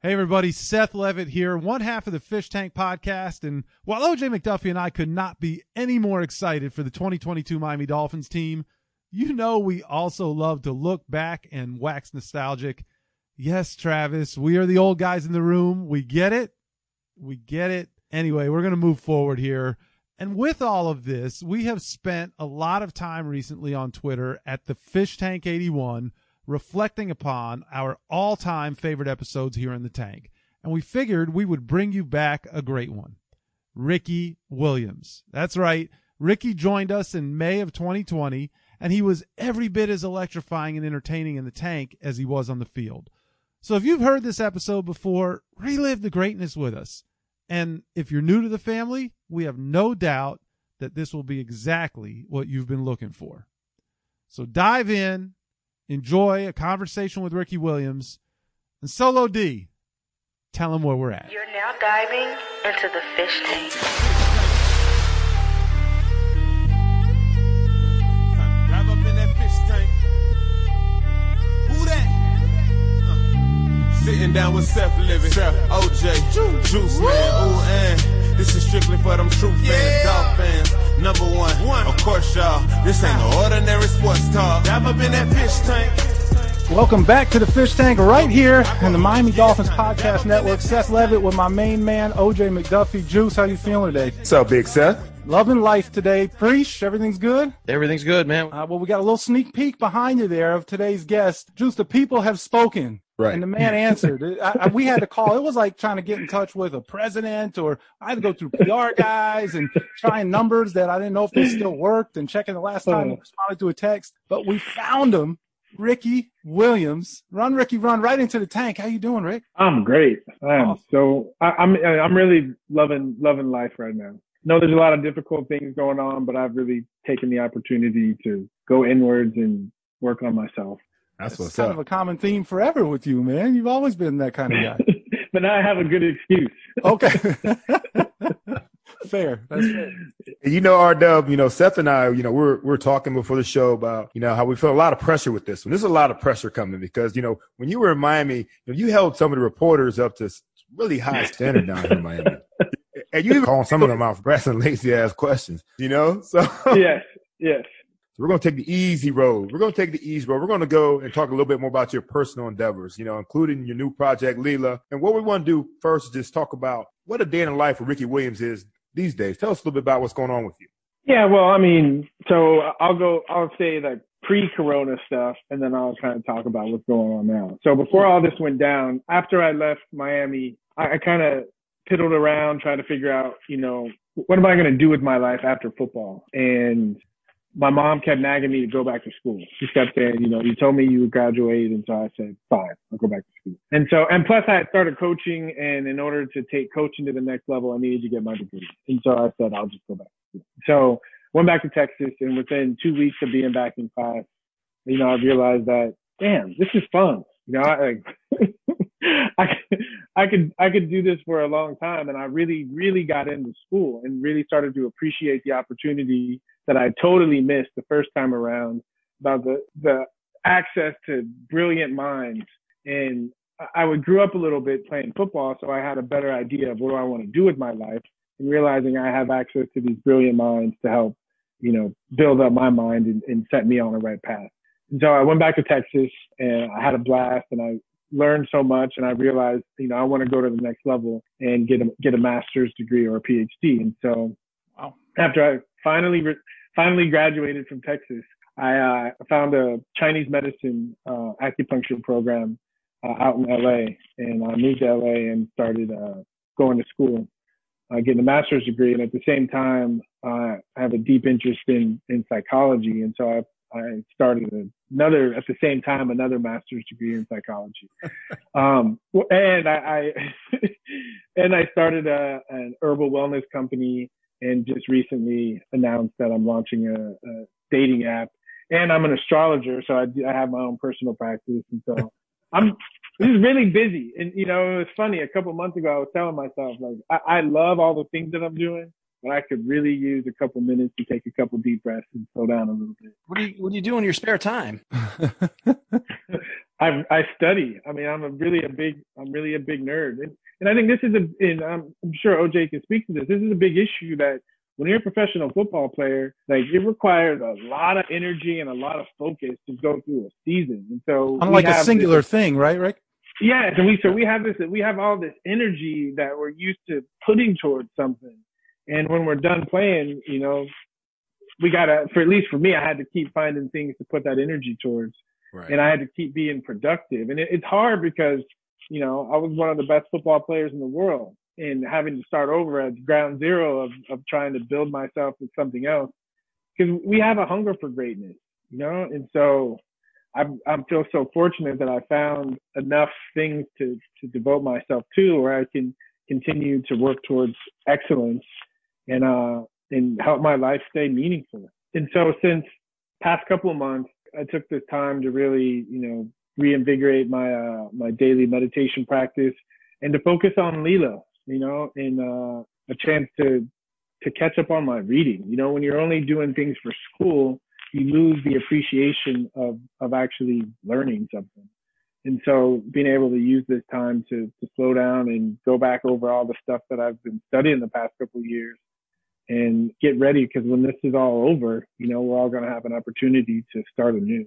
Hey everybody, Seth Levitt here, one half of the Fish Tank podcast. And while OJ McDuffie and I could not be any more excited for the 2022 Miami Dolphins team, you know we also love to look back and wax nostalgic. Yes, Travis, we are the old guys in the room. We get it. We get it. Anyway, we're going to move forward here. And with all of this, we have spent a lot of time recently on Twitter at the Fish Tank 81 reflecting upon our all time favorite episodes here in the tank. And we figured we would bring you back a great one Ricky Williams. That's right. Ricky joined us in May of 2020, and he was every bit as electrifying and entertaining in the tank as he was on the field. So if you've heard this episode before, relive the greatness with us. And if you're new to the family, we have no doubt that this will be exactly what you've been looking for. So dive in, enjoy a conversation with Ricky Williams, and Solo D, tell him where we're at. You're now diving into the fish tank. Drive up in that fish tank. Who that? Uh, Sitting down with Seth Levitt, OJ, Juice, Juice Man, ooh, and this is strictly for them true fans, dog fans. Number one, of course, y'all. This ain't no ordinary sports talk. Dive up in that fish tank. Welcome back to the Fish Tank right here in the Miami Dolphins Podcast Network. Seth Levitt with my main man, OJ McDuffie. Juice, how you feeling today? What's up, Big Seth? Loving life today. Preach, everything's good? Everything's good, man. Uh, well, we got a little sneak peek behind you there of today's guest. Juice, the people have spoken. Right. And the man answered. I, I, we had to call. It was like trying to get in touch with a president, or I had to go through PR guys and trying numbers that I didn't know if they still worked and checking the last time oh. he responded to a text. But we found him, Ricky Williams. Run, Ricky, run right into the tank. How you doing, Rick? I'm great. I am Awesome. so I, I'm I'm really loving loving life right now. No, there's a lot of difficult things going on, but I've really taken the opportunity to go inwards and work on myself. That's It's what's kind up. of a common theme forever with you, man. You've always been that kind of guy. but now I have a good excuse. Okay. fair. That's fair. you know, R Dub, you know, Seth and I, you know, we're we're talking before the show about, you know, how we feel a lot of pressure with this one. There's a lot of pressure coming because, you know, when you were in Miami, you, know, you held some of the reporters up to really high standard down here in Miami. And you even calling some of them out for asking lazy ass questions, you know? So yes, yes. We're going to take the easy road. We're going to take the easy road. We're going to go and talk a little bit more about your personal endeavors, you know, including your new project, Leela. And what we want to do first is just talk about what a day in the life of Ricky Williams is these days. Tell us a little bit about what's going on with you. Yeah, well, I mean, so I'll go. I'll say like pre-corona stuff, and then I'll kind of talk about what's going on now. So before all this went down, after I left Miami, I, I kind of piddled around trying to figure out, you know, what am I going to do with my life after football? And my mom kept nagging me to go back to school. She kept saying, you know, you told me you would graduate, and so I said, fine, I'll go back to school. And so, and plus I had started coaching, and in order to take coaching to the next level, I needed to get my degree. And so I said, I'll just go back. So went back to Texas and within two weeks of being back in class, you know, I realized that, damn, this is fun. You know, I, I, could- I could, I could do this for a long time. And I really, really got into school and really started to appreciate the opportunity that I totally missed the first time around about the, the access to brilliant minds. And I- I would grew up a little bit playing football. So I had a better idea of what do I want to do with my life and realizing I have access to these brilliant minds to help, you know, build up my mind and, and set me on the right path. So I went back to Texas and I had a blast and I learned so much and I realized, you know, I want to go to the next level and get a, get a master's degree or a PhD. And so Wow. after I finally, re- finally graduated from Texas, I uh, found a Chinese medicine uh, acupuncture program uh, out in LA and I moved to LA and started uh, going to school uh, getting a master's degree, and at the same time, uh, I have a deep interest in in psychology, and so I I started another at the same time another master's degree in psychology, um, and I, I and I started a, an herbal wellness company, and just recently announced that I'm launching a, a dating app, and I'm an astrologer, so I, do- I have my own personal practice, and so I'm this is really busy. And you know, it was funny. A couple months ago, I was telling myself like, I, I love all the things that I'm doing, but I could really use a couple minutes to take a couple deep breaths and slow down a little bit. What do you What do you do in your spare time? I I study. I mean, I'm a really a big I'm really a big nerd, and and I think this is a and I'm, I'm sure OJ can speak to this. This is a big issue that when you're a professional football player, like it requires a lot of energy and a lot of focus to go through a season. And so unlike a singular this, thing, right, Rick? Yeah, and we so we have this we have all this energy that we're used to putting towards something, and when we're done playing, you know, we gotta for at least for me, I had to keep finding things to put that energy towards, right. and I had to keep being productive, and it, it's hard because you know I was one of the best football players in the world, and having to start over at ground zero of of trying to build myself with something else, because we have a hunger for greatness, you know, and so I I feel so fortunate that I found enough things to to devote myself to where I can continue to work towards excellence and uh and help my life stay meaningful. And so since past couple of months, I took this time to really, you know, reinvigorate my uh my daily meditation practice and to focus on Lila, you know, and uh a chance to to catch up on my reading. You know, when you're only doing things for school, you lose the appreciation of of actually learning something. And so being able to use this time to to slow down and go back over all the stuff that I've been studying the past couple of years and get ready because when this is all over, you know, we're all going to have an opportunity to start anew.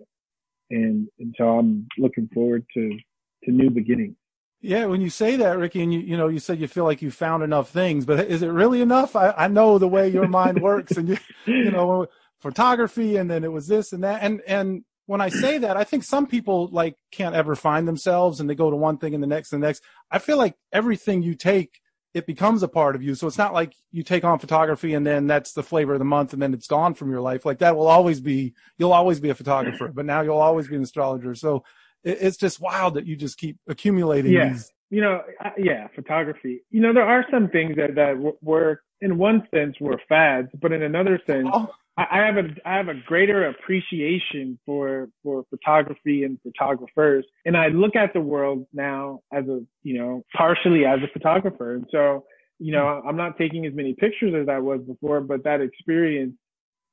And and so I'm looking forward to to new beginnings. Yeah, when you say that, Ricky, and you you know you said you feel like you found enough things, but is it really enough? I, I know the way your mind works, and you you know photography and then it was this and that and and when I say that, I think some people like can't ever find themselves and they go to one thing and the next and the next. I feel like everything you take, it becomes a part of you. So it's not like you take on photography and then that's the flavor of the month and then it's gone from your life. Like that will always be, you'll always be a photographer, but now you'll always be an astrologer. So it's just wild that you just keep accumulating yeah. these. You know, yeah, photography. You know, there are some things that, that were, in one sense, were fads, but in another sense, oh. I have a I have a greater appreciation for for photography and photographers, and I look at the world now as a you know partially as a photographer, and so you know I'm not taking as many pictures as I was before, but that experience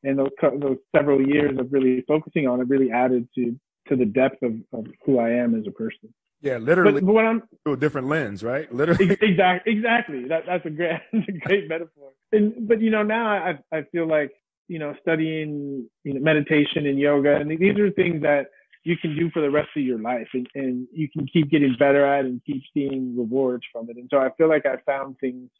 and those those several years of really focusing on it really added to to the depth of, of who I am as a person. Yeah, literally. But, but I'm through a different lens, right? Literally. Exactly. Exactly. That that's a great that's a great metaphor. And but you know now I I feel like you know, studying you know, meditation and yoga. And these are things that you can do for the rest of your life and, and you can keep getting better at and keep seeing rewards from it. And so I feel like I found things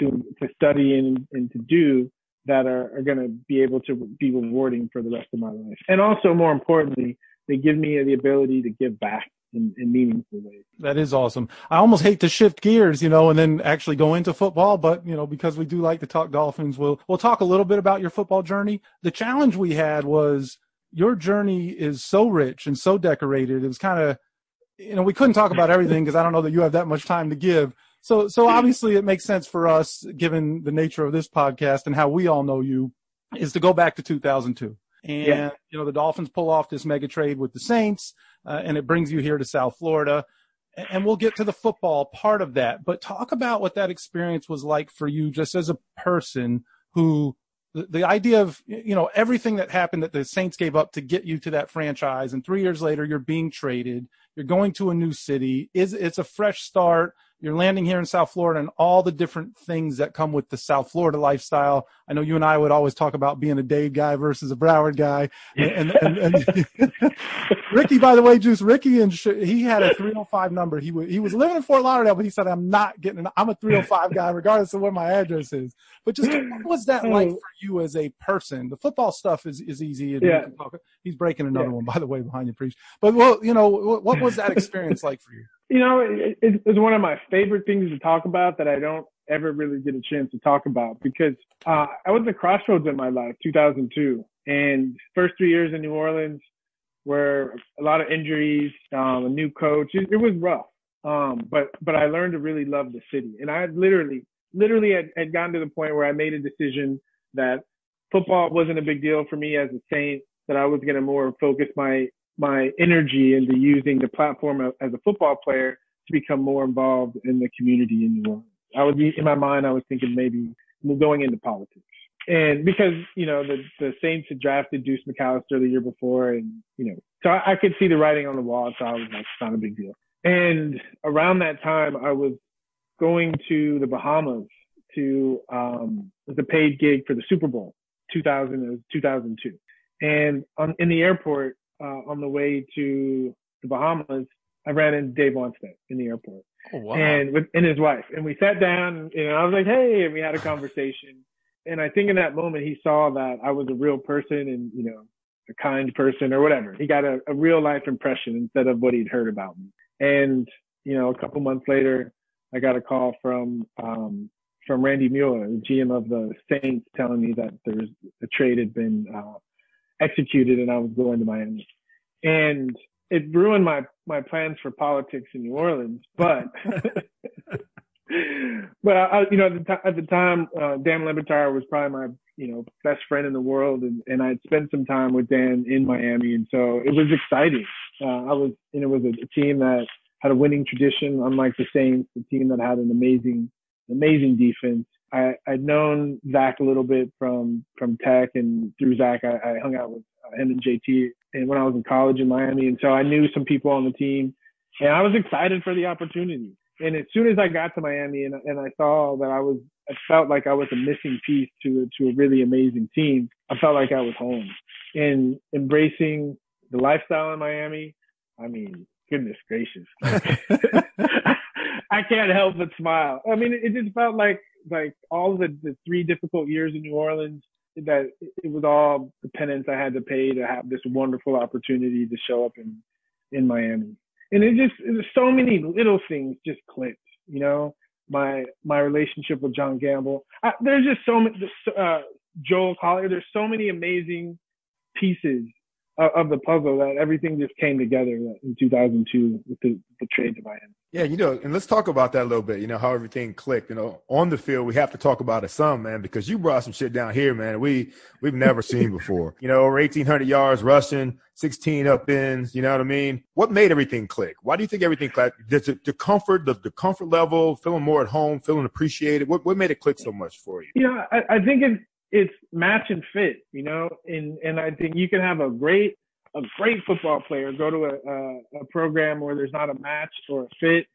to, to study and, and to do that are, are going to be able to be rewarding for the rest of my life. And also more importantly, they give me the ability to give back in, in meaningful ways. That is awesome. I almost hate to shift gears, you know, and then actually go into football, but you know, because we do like to talk Dolphins, we'll we'll talk a little bit about your football journey. The challenge we had was your journey is so rich and so decorated. It was kind of, you know, we couldn't talk about everything because I don't know that you have that much time to give. So, so obviously it makes sense for us, given the nature of this podcast and how we all know you, is to go back to 2002. And, yeah. you know, the Dolphins pull off this mega trade with the Saints, uh, and it brings you here to South Florida. And we'll get to the football part of that. But talk about what that experience was like for you just as a person who the, the idea of, you know, everything that happened that the Saints gave up to get you to that franchise. And three years later, you're being traded. You're going to a new city. Is it's a fresh start you're landing here in South Florida and all the different things that come with the South Florida lifestyle. I know you and I would always talk about being a Dade guy versus a Broward guy. And, and, and, and Ricky, by the way, Juice, Ricky and he had a 305 number. He was, he was living in Fort Lauderdale, but he said, I'm not getting, an, I'm a 305 guy, regardless of where my address is. But just what was that hmm. like for you as a person? The football stuff is, is easy. Yeah. He's breaking another yeah. one, by the way, behind you, preach. But well, you know, what was that experience like for you? You know, it, it's one of my favorite things to talk about that I don't ever really get a chance to talk about because uh, I was at crossroads in my life, 2002, and first three years in New Orleans were a lot of injuries, um, a new coach. It, it was rough, um, but but I learned to really love the city, and I literally literally had, had gotten to the point where I made a decision that football wasn't a big deal for me as a Saint. That I was going to more focus my my energy into using the platform as a football player to become more involved in the community in New Orleans. I was in my mind, I was thinking maybe going into politics. And because, you know, the, the Saints had drafted Deuce McAllister the year before and, you know, so I, I could see the writing on the wall. So I was like, it's not a big deal. And around that time, I was going to the Bahamas to um, it was a paid gig for the Super Bowl 2000 2002. And on, in the airport uh, on the way to the Bahamas, I ran into Dave Wannstedt in the airport Oh, wow. and with and his wife, and we sat down. And you know I was like, "Hey," and we had a conversation. And I think in that moment he saw that I was a real person and you know a kind person or whatever. He got a, a real life impression instead of what he'd heard about me. And you know, a couple months later, I got a call from um, from Randy Mueller, the GM of the Saints, telling me that there's a trade had been uh, executed and I was going to Miami. And it ruined my my plans for politics in New Orleans, but but I, I, you know, at the, t- at the time, uh, Dan Le Batard was probably my, you know, best friend in the world, and and I'd spent some time with Dan in Miami, and so it was exciting. Uh, I was, and it was a, a team that had a winning tradition, unlike the Saints, a team that had an amazing, amazing defense. I, I'd known Zach a little bit from from Tech, and through Zach, I, I hung out with uh, him and JT, and when I was in college in Miami, and so I knew some people on the team, and I was excited for the opportunity. And as soon as I got to Miami, and and I saw that I was, I felt like I was a missing piece to to a really amazing team. I felt like I was home, and embracing the lifestyle in Miami. I mean, goodness gracious, I can't help but smile. I mean, it just felt like like all the the three difficult years in New Orleans that it was all the penance I had to pay to have this wonderful opportunity to show up in in Miami. And it just there's so many little things just clicked, you know. My my relationship with John Gamble. I, there's just so many. Uh, Joel Collier. There's so many amazing pieces of, the puzzle that everything just came together in 2002 with the, the trade to Miami. Yeah, you know, and let's talk about that a little bit. You know how everything clicked. You know, on the field, we have to talk about it some, man, because you brought some shit down here, man. We we've never seen before. You know, over eighteen hundred yards rushing, sixteen up ins. You know what I mean? What made everything click? Why do you think everything clicked? Does it, the comfort, the, the comfort level, feeling more at home, feeling appreciated? What what made it click so much for you? You know, I, I think it, it's match and fit. You know, and and I think you can have a great a great football player go to a, a, a program where there's not a match or a fit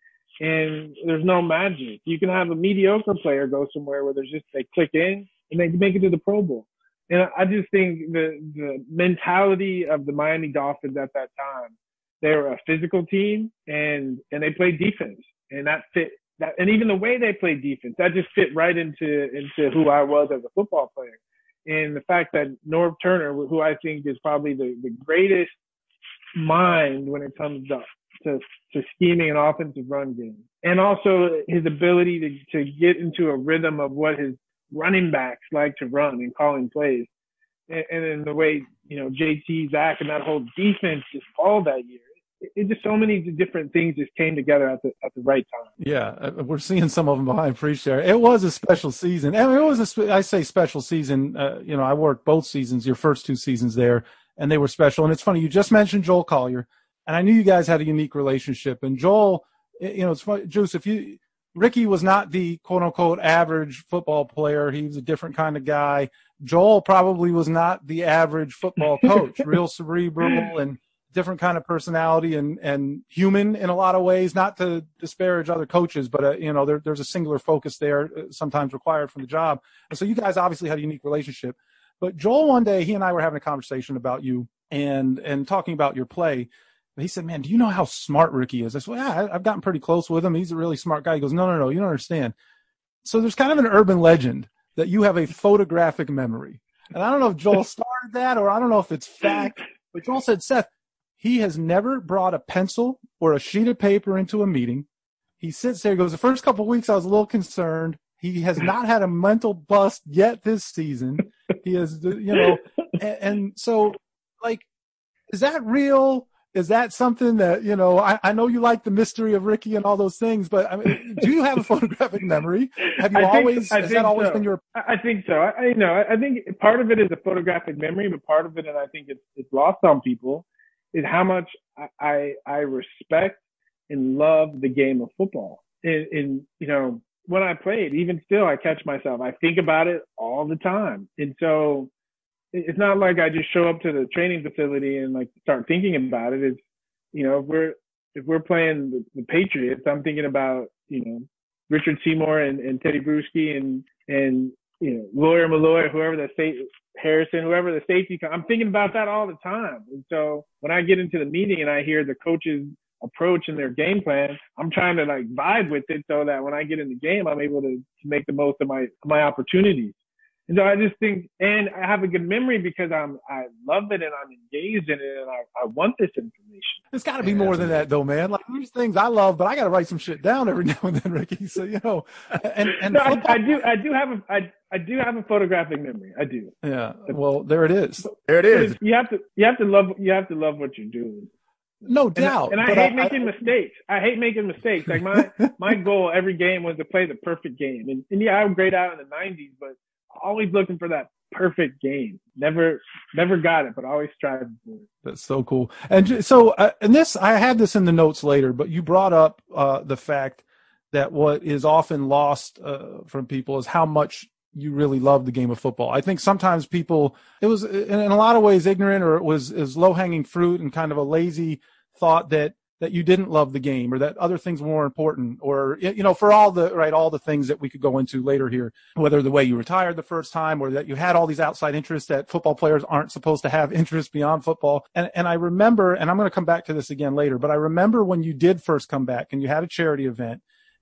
and there's no magic. You can have a mediocre player go somewhere where there's just they click in and they make it to the Pro Bowl. And I just think the the mentality of the Miami Dolphins at that time, they were a physical team and and they played defense and that fit that and even the way they played defense that just fit right into into who I was as a football player. And the fact that Norv Turner, who I think is probably the, the greatest mind when it comes to, to, to scheming an offensive run game, and also his ability to, to get into a rhythm of what his running backs like to run and calling plays. And, and then the way, you know, JT, Zach, and that whole defense just all that year. It, just so many different things just came together at the at the right time. Yeah, uh, we're seeing some of them behind pre-share. It was a special season. I mean, it was a I say special season. Uh, you know, I worked both seasons, your first two seasons there, and they were special. And it's funny you just mentioned Joel Collier, and I knew you guys had a unique relationship. And Joel, you know, it's funny, Juice. If you Ricky was not the quote unquote average football player. He was a different kind of guy. Joel probably was not the average football coach, real cerebral and different kind of personality and, and human in a lot of ways, not to disparage other coaches, but uh, you know, there, there's a singular focus there uh, sometimes required from the job. And so you guys obviously had a unique relationship, but Joel, one day he and I were having a conversation about you and, and talking about your play. He said, man, do you know how smart Ricky is? I said, yeah, I've gotten pretty close with him. He's a really smart guy. He goes, no, no, no, you don't understand. So there's kind of an urban legend that you have a photographic memory. And I don't know if Joel started that or I don't know if it's fact, but Joel said, Seth, he has never brought a pencil or a sheet of paper into a meeting. He sits there, goes, the first couple of weeks I was a little concerned. He has not had a mental bust yet this season. He has, you know, and, and so like, is that real? Is that something that, you know, I, I know you like the mystery of Ricky and all those things, but I mean, do you have a photographic memory? Have you I always, I has think that always so. been your, I think so. I, I know. I think part of it is a photographic memory, but part of it, and I think it's it's lost on people, is how much I I, respect and love the game of football. And, and you know, when I played, even still, I catch myself. I think about it all the time, and so it's not like I just show up to the training facility and like start thinking about it. It's, you know, if we're, if we're playing the, the Patriots, I'm thinking about, you know, Richard Seymour and, and Tedy Bruschi and, and, you know, Lawyer Milloy, whoever the state, Harrison, whoever the safety, I'm thinking about that all the time. And so when I get into the meeting and I hear the coaches approach and their game plan, I'm trying to like vibe with it so that when I get in the game, I'm able to, to make the most of my, my opportunities. And so I just think, and I have a good memory because I'm, I love it and I'm engaged in it and I, I want this information. It's got to be more than that though, man. Like there's things I love, but I got to write some shit down every now and then, Ricky. So, you know, and, and no, I, I, do, I do have a, I, I do have a photographic memory. I do. Yeah. Well, there it is. There it is. You have to, you have to love, you have to love what you're doing. No doubt. And I, and I hate I, making I, mistakes. I hate making mistakes. Like my my goal every game was to play the perfect game. And, and yeah, I would grade out in the 90s, but always looking for that perfect game. Never, never got it, but always striving for it. That's so cool. And so, uh, and this, I had this in the notes later, but you brought up uh, the fact that what is often lost uh, from people is how much you really love the game of football. I think sometimes people, it was in, a lot of ways ignorant or it was is low hanging fruit and kind of a lazy thought that that you didn't love the game or that other things were more important or you know for all the right all the things that we could go into later here whether the way you retired the first time or that you had all these outside interests that football players aren't supposed to have interests beyond football and and I remember and I'm going to come back to this again later but I remember when you did first come back and you had a charity event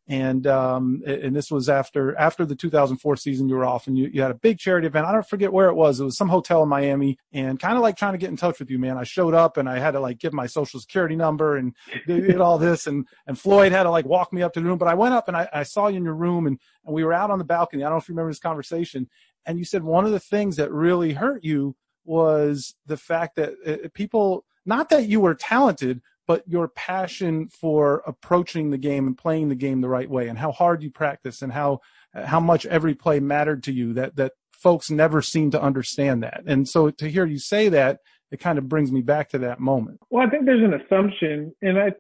and um, and this was after after the 2004 season you were off and you, you had a big charity event. I don't forget where it was. It was some hotel in miami and kind of like trying to get in touch with you man. I showed up and i had to like give my social security number and did all this and and floyd had to like walk me up to the room. But i went up and i, I saw you in your room and, and we were out on the balcony. I don't know if you remember this conversation. And you said one of the things that really hurt you was the fact that uh, people not that you were talented but your passion for approaching the game and playing the game the right way and how hard you practice and how how much every play mattered to you that that folks never seem to understand that. And so to hear you say that it kind of brings me back to that moment. Well i think there's an assumption and i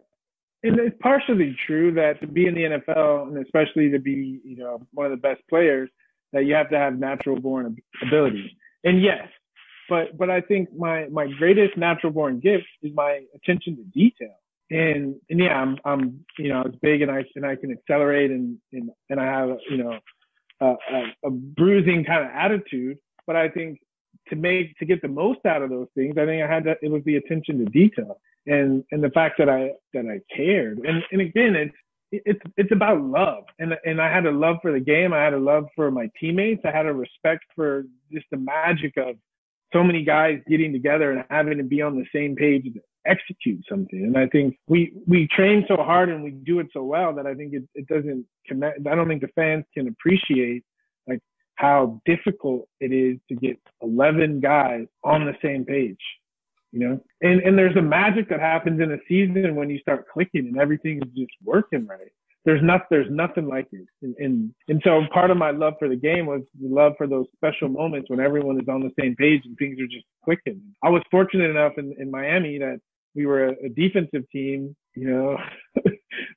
and it's partially true that to be in the nfl and especially to be you know one of the best players that you have to have natural born ability. And yes but but I think my my greatest natural born gift is my attention to detail. And and yeah, I'm I'm you know it's big and I and I can accelerate and and and I have you know a, a, a bruising kind of attitude. But I think to make to get the most out of those things, I think I had it was the attention to detail and and the fact that I that I cared. And and again, it's it's it's about love and and I had a love for the game. I had a love for my teammates. I had a respect for just the magic of so many guys getting together and having to be on the same page to execute something. And I think we, we train so hard and we do it so well that I think it, it doesn't connect. I don't think the fans can appreciate like how difficult it is to get 11 guys on the same page, you know? And, and there's a magic that happens in a season when you start clicking and everything is just working right there's not there's nothing like it. And, and and so part of my love for the game was the love for those special moments when everyone is on the same page and things are just clicking. I was fortunate enough in, in Miami that we were a, a defensive team, you know,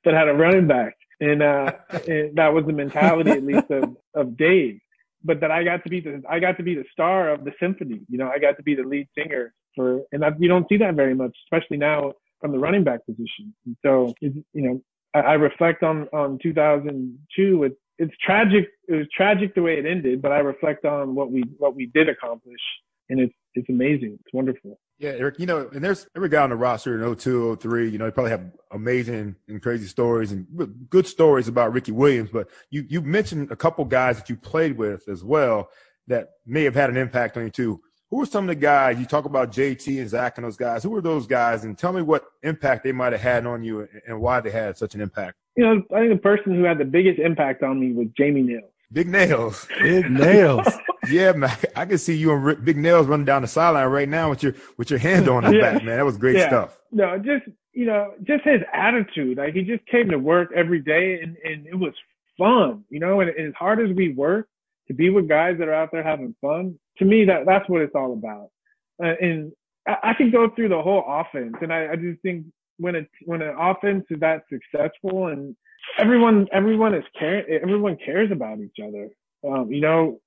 that had a running back. And uh and that was the mentality at least of, of Dave. But that I got to be the I got to be the star of the symphony. You know, I got to be the lead singer for and I, you don't see that very much, especially now from the running back position. And so, you know, I, reflect on on 2002. It, it's tragic. It was tragic the way it ended, but I reflect on what we what we did accomplish, and it's it's amazing. It's wonderful. Yeah, Eric, you know, and there's every guy on the roster in 02, 03, you know, they probably have amazing and crazy stories and good stories about Ricky Williams. But you, you mentioned a couple guys that you played with as well that may have had an impact on you too who are some of the guys you talk about JT and Zach and those guys? Who are those guys? And tell me what impact they might have had on you and why they had such an impact. You know, I think the person who had the biggest impact on me was Jamie Nails. Big nails. Big nails. yeah, man. I can see you and Big Nails running down the sideline right now with your with your hand on his yeah. back, man. That was great yeah. stuff. No, just you know, just his attitude. Like he just came to work every day and, and it was fun, you know, and, and as hard as we work to be with guys that are out there having fun, to me, that that's what it's all about. Uh, and I, I can go through the whole offense, and I, I just think when it when an offense is that successful and everyone everyone is care everyone cares about each other. Um, you know,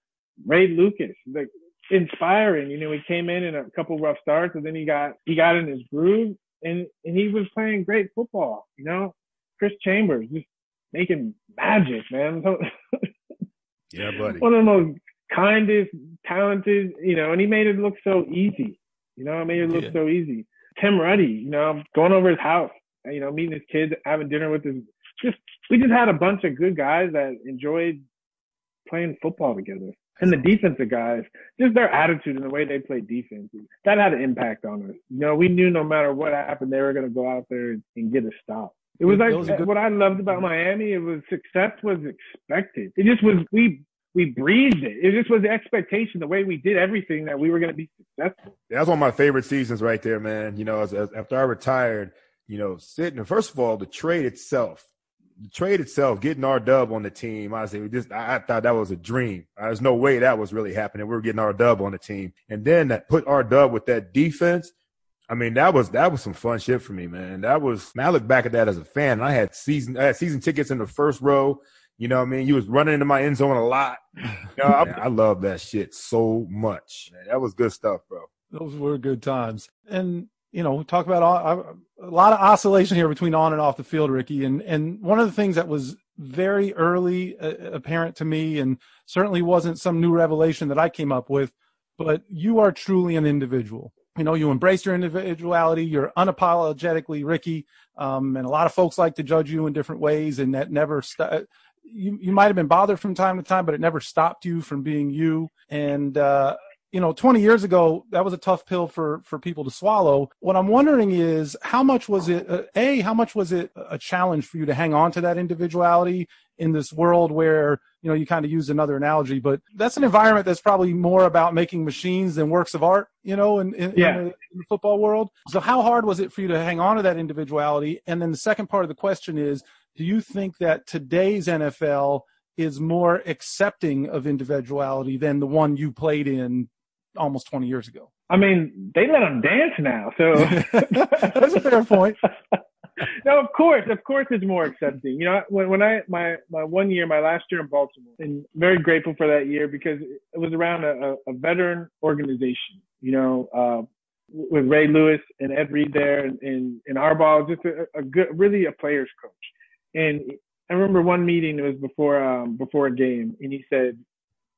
Ray Lucas, like inspiring. You know, he came in in a couple rough starts, and then he got he got in his groove, and and he was playing great football. You know, Chris Chambers just making magic, man. yeah, buddy. One of the most kindest, talented, you know, and he made it look so easy. You know, I made it look yeah. so easy. Tim Ruddy, you know, going over his house, you know, meeting his kids, having dinner with his just we just had a bunch of good guys that enjoyed playing football together. And the defensive guys, just their attitude and the way they played defense, that had an impact on us. You know, we knew no matter what happened, they were going to go out there and get a stop. It was like was good- what I loved about mm-hmm. Miami. It was success was expected. It just was we we breathed it. It just was the expectation, the way we did everything that we were going to be successful. That's one of my favorite seasons right there, man. You know, as, as, after I retired, you know, sitting. First of all, the trade itself the trade itself, getting R Dub on the team, honestly, just I, I thought that was a dream. Uh, there's no way that was really happening. We were getting R Dub on the team, and then that put R Dub with that defense. I mean, that was that was some fun shit for me, man. That was. Man, I look back at that as a fan. And I had season I had season tickets in the first row. You know what I mean? You was running into my end zone a lot. You know, I, I love that shit so much. Man, that was good stuff, bro. Those were good times. And you know, talk about all, a lot of oscillation here between on and off the field, Ricky. And and one of the things that was very early uh, apparent to me, and certainly wasn't some new revelation that I came up with, but you are truly an individual. You know, you embrace your individuality. You're unapologetically Ricky, um, and a lot of folks like to judge you in different ways, and that never. St- you you might have been bothered from time to time, but it never stopped you from being you. And uh, you know 20 years ago that was a tough pill for for people to swallow what i'm wondering is how much was it uh, a how much was it a challenge for you to hang on to that individuality in this world where you know you kind of use another analogy but that's an environment that's probably more about making machines than works of art you know in, in, yeah. in, the, in the football world so how hard was it for you to hang on to that individuality and then the second part of the question is do you think that today's nfl is more accepting of individuality than the one you played in almost 20 years ago. I mean, they let them dance now, so that's a fair point. no, of course, of course, it's more accepting. You know, when when I my my one year, my last year in Baltimore, and very grateful for that year because it was around a, a veteran organization. You know, uh, with Ray Lewis and Ed Reed there, and and, and Harbaugh, just a, a good, really a player's coach. And I remember one meeting it was before um, before a game, and he said,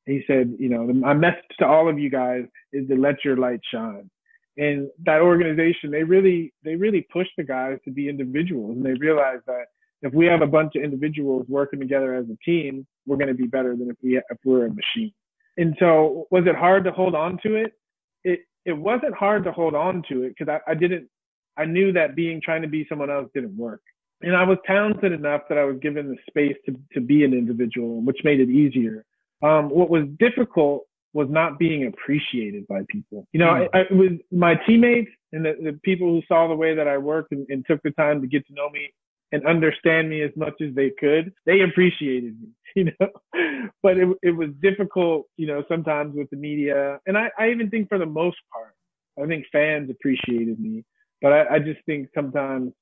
he said, you know, my message to all of you guys is to let your light shine. And that organization, they really, they really push the guys to be individuals, and they realize that if we have a bunch of individuals working together as a team, we're going to be better than if we if we're a machine. And so, was it hard to hold on to it? It it wasn't hard to hold on to it because I, I didn't. I knew that being trying to be someone else didn't work, and I was talented enough that I was given the space to to be an individual, which made it easier. Um, what was difficult was not being appreciated by people. You know, mm. I, I, it was my teammates and the, the, people who saw the way that I worked and, and, took the time to get to know me and understand me as much as they could. They appreciated me, you know, but it, it was difficult, you know, sometimes with the media. And I, I even think for the most part, I think fans appreciated me, but I, I just think sometimes,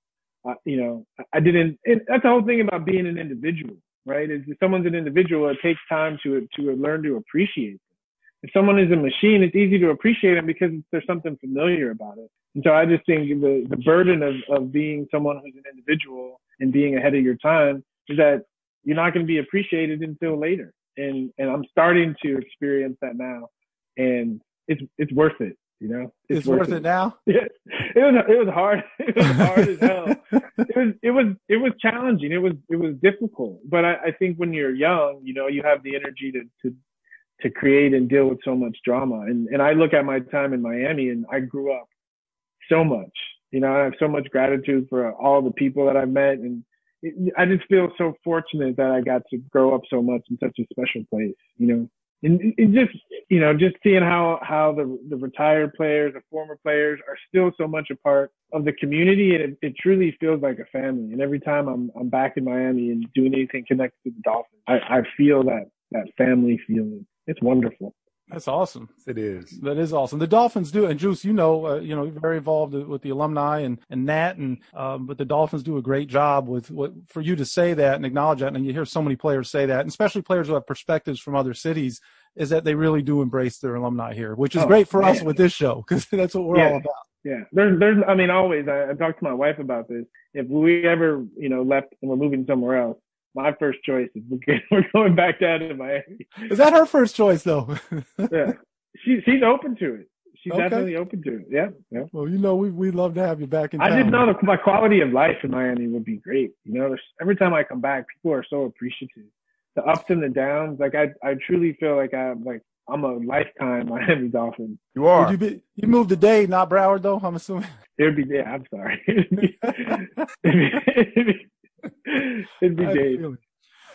you know, I didn't, And that's the whole thing about being an individual right? If someone's an individual, it takes time to to learn to appreciate them. If someone is a machine, it's easy to appreciate them because there's something familiar about it. And so I just think the the burden of of being someone who's an individual and being ahead of your time is that you're not going to be appreciated until later. And and I'm starting to experience that now, and it's it's worth it. You know, it's, it's worth, it. it. now. Yeah, it was it was hard. It was hard as hell. It was it was it was challenging. It was it was difficult. But I, I think when you're young, you know, you have the energy to to to create and deal with so much drama. And and I look at my time in Miami, and I grew up so much. You know, I have so much gratitude for all the people that I've met, and it, I just feel so fortunate that I got to grow up so much in such a special place. You know and, just you know just seeing how how the the retired players the former players are still so much a part of the community and it, it truly feels like a family. And every time i'm i'm back in miami and doing anything connected to the dolphins i i feel that that family feeling. It's wonderful That's awesome. It is. That is awesome. The Dolphins do, and Juice, you know, uh, you know, you're very involved with the alumni and and Nat, and um, but the Dolphins do a great job with what for you to say that and acknowledge that, and you hear so many players say that, and especially players who have perspectives from other cities, is that they really do embrace their alumni here, which is Oh, great for man. us with this show because that's what we're Yeah. all about. Yeah, there's, there's, I mean, always. I, I talked to my wife about this. If we ever, you know, left and we're moving somewhere else, my first choice is we're we're going back down to Miami. Is that her first choice though? Yeah, she, she's open to it. She's Okay. definitely open to it. Yeah, yeah. well, you know, we we'd love to have you back in I town. just know that my quality of life in Miami would be great. You know, every time I come back, people are so appreciative. The ups and the downs, like I, I truly feel like I'm like I'm a lifetime Miami Dolphin. You are. Would you be you moved to Dade, not Broward though? I'm assuming. It'd be, yeah, I'm sorry. It'd be, it'd be, it'd be Dade.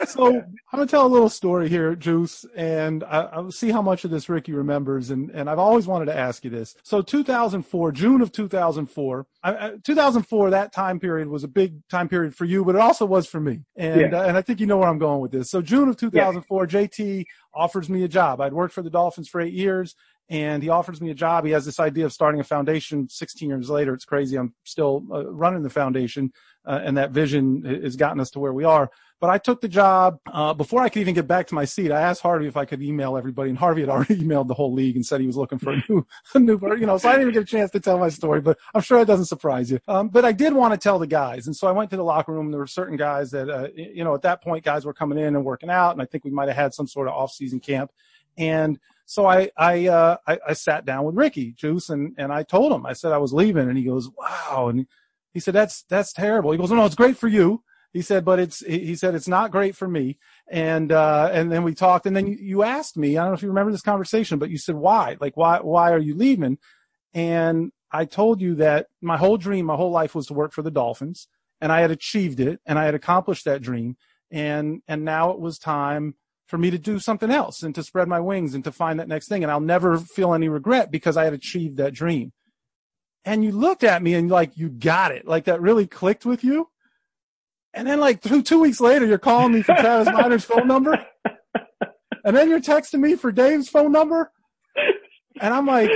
So I'm gonna tell a little story here, Juice, and I, I'll see how much of this Ricky remembers. And, and I've always wanted to ask you this. So 2004, June of 2004, I, I, 2004, that time period was a big time period for you, but it also was for me. And Yeah. uh, and I think you know where I'm going with this. So June of 2004, JT offers me a job. I'd worked for the Dolphins for eight years. And he offers me a job. He has this idea of starting a foundation 16 years later. It's crazy. I'm still uh, running the foundation, uh, and that vision has gotten us to where we are. But I took the job uh, before I could even get back to my seat. I asked Harvey if I could email everybody, and Harvey had already emailed the whole league and said he was looking for a new, a new, you know. So I didn't even get a chance to tell my story, but I'm sure it doesn't surprise you. Um, but I did want to tell the guys, and so I went to the locker room. There were certain guys that, uh, you know, at that point, guys were coming in and working out, and I think we might have had some sort of off-season camp. And so I I, uh, I I sat down with Ricky Juice and and I told him I said I was leaving, and he goes, "Wow," and he said, "That's that's terrible." He goes, "No, it's great for you." He said, but it's, he said, it's not great for me. And, uh, and then we talked and then you, you asked me, I don't know if you remember this conversation, but you said, why? Like, why, why are you leaving? And I told you that my whole dream, my whole life was to work for the Dolphins and I had achieved it and I had accomplished that dream. And, and now it was time for me to do something else and to spread my wings and to find that next thing. And I'll never feel any regret because I had achieved that dream. And you looked at me and like, you got it. Like that really clicked with you. And then like two, two weeks later, you're calling me for Travis Minor's phone number. And then you're texting me for Dave's phone number. And I'm like,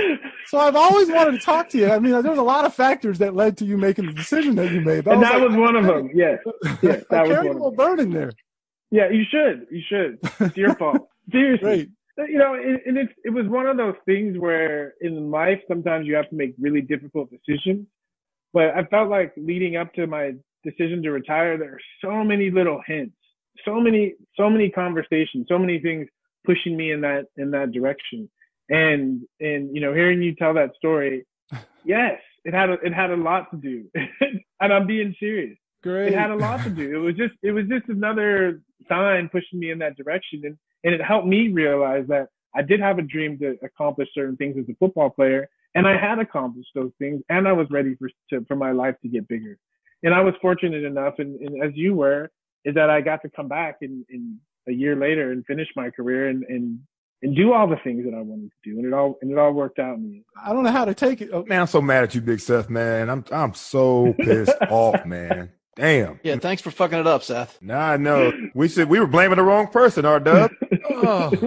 so I've always wanted to talk to you. I mean, there's a lot of factors that led to you making the decision that you made. But and I that like, was one of them. Yes. Yes, I that was carry a little burden there. Yeah, you should. You should. It's your fault. Seriously. Great. You know, it, and it's, it was one of those things where in life, sometimes you have to make really difficult decisions. But I felt like leading up to my decision to retire, there are so many little hints, so many, so many conversations, so many things pushing me in that, in that direction. And, and, you know, hearing you tell that story, yes, it had, a, it had a lot to do. and I'm being serious Great. it had a lot to do. It was just it was just another sign pushing me in that direction, and and it helped me realize that I did have a dream to accomplish certain things as a football player, and I had accomplished those things, and I was ready for to, for my life to get bigger. And I was fortunate enough, and, and as you were, is that I got to come back in, in a year later and finish my career and and and do all the things that I wanted to do, and it all and it all worked out in the. I don't know how to take it. Oh, Man, I'm so mad at you, Big Seth, man. I'm I'm so pissed off, man. Damn. Yeah, thanks for fucking it up, Seth. Now I know. We said we were blaming the wrong person, R Dub. oh.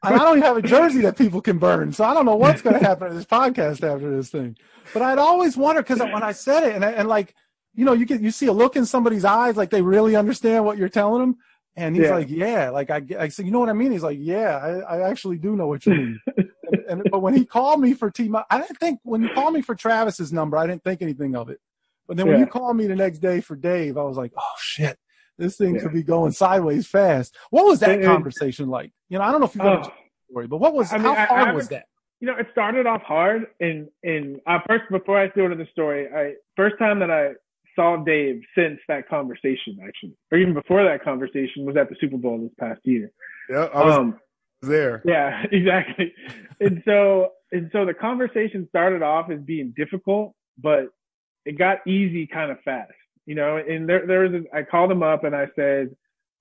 And I don't even have a jersey that people can burn, so I don't know what's going to happen to this podcast after this thing. But I'd always wonder because when I said it, and, I- and like, you know, you get you see a look in somebody's eyes, like they really understand what you're telling them, and he's Yeah. like, "Yeah," like I, I said, "You know what I mean?" He's like, "Yeah, I, I actually do know what you mean." and, and but when he called me for T, I didn't think when he called me for Travis's number, I didn't think anything of it. But then when you called me the next day for Dave, I was like, "Oh shit." This thing Yeah. could be going sideways fast. What was that It- conversation like? You know, I don't know if you've ever Oh. story. But what was I mean, how I- I hard was that? you know, it started off hard, and and uh, first before I go into the story, I first time that I saw Dave since that conversation, actually, or even before that conversation, was at the Super Bowl this past year. Yeah, I was Um, there. yeah, exactly. and so and so the conversation started off as being difficult, but it got easy kind of fast, you know. And there there was a, I called him up and I said,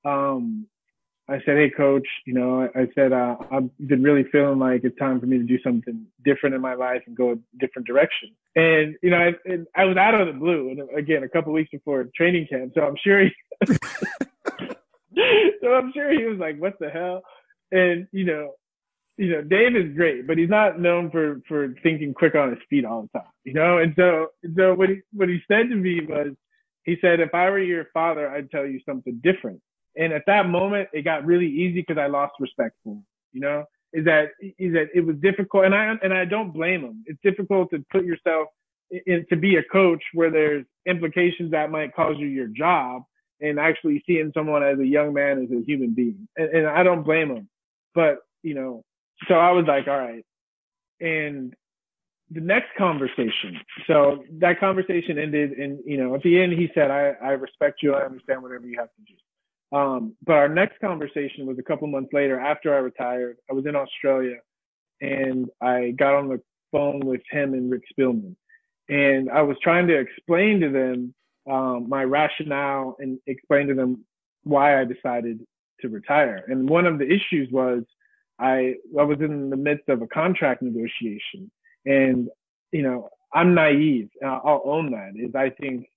um, I said, hey coach, you know, I, I said uh, I've been really feeling like it's time for me to do something different in my life and go a different direction. And you know, I, and I was out of the blue, and again, a couple weeks before training camp, so I'm sure he, so I'm sure he was like, what the hell? And you know, you know, Dave is great, but he's not known for for thinking quick on his feet all the time. You know, and so so what he what he said to me was, he said, if I were your father, I'd tell you something different. And at that moment, it got really easy because I lost respect for him. You know, is that is that it was difficult, and I and I don't blame him. It's difficult to put yourself in, to be a coach where there's implications that might cause you your job, and actually seeing someone as a young man as a human being, and, and I don't blame him. But you know, so I was like, all right. And the next conversation, so that conversation ended and, you know, at the end, he said, I, I respect you. I understand whatever you have to do. Um, but our next conversation was a couple months later after I retired. I was in Australia and I got on the phone with him and Rick Spielman. And I was trying to explain to them um, my rationale and explain to them why I decided to retire. And one of the issues was I I was in the midst of a contract negotiation, and you know I'm naive. I'll own that. Is I think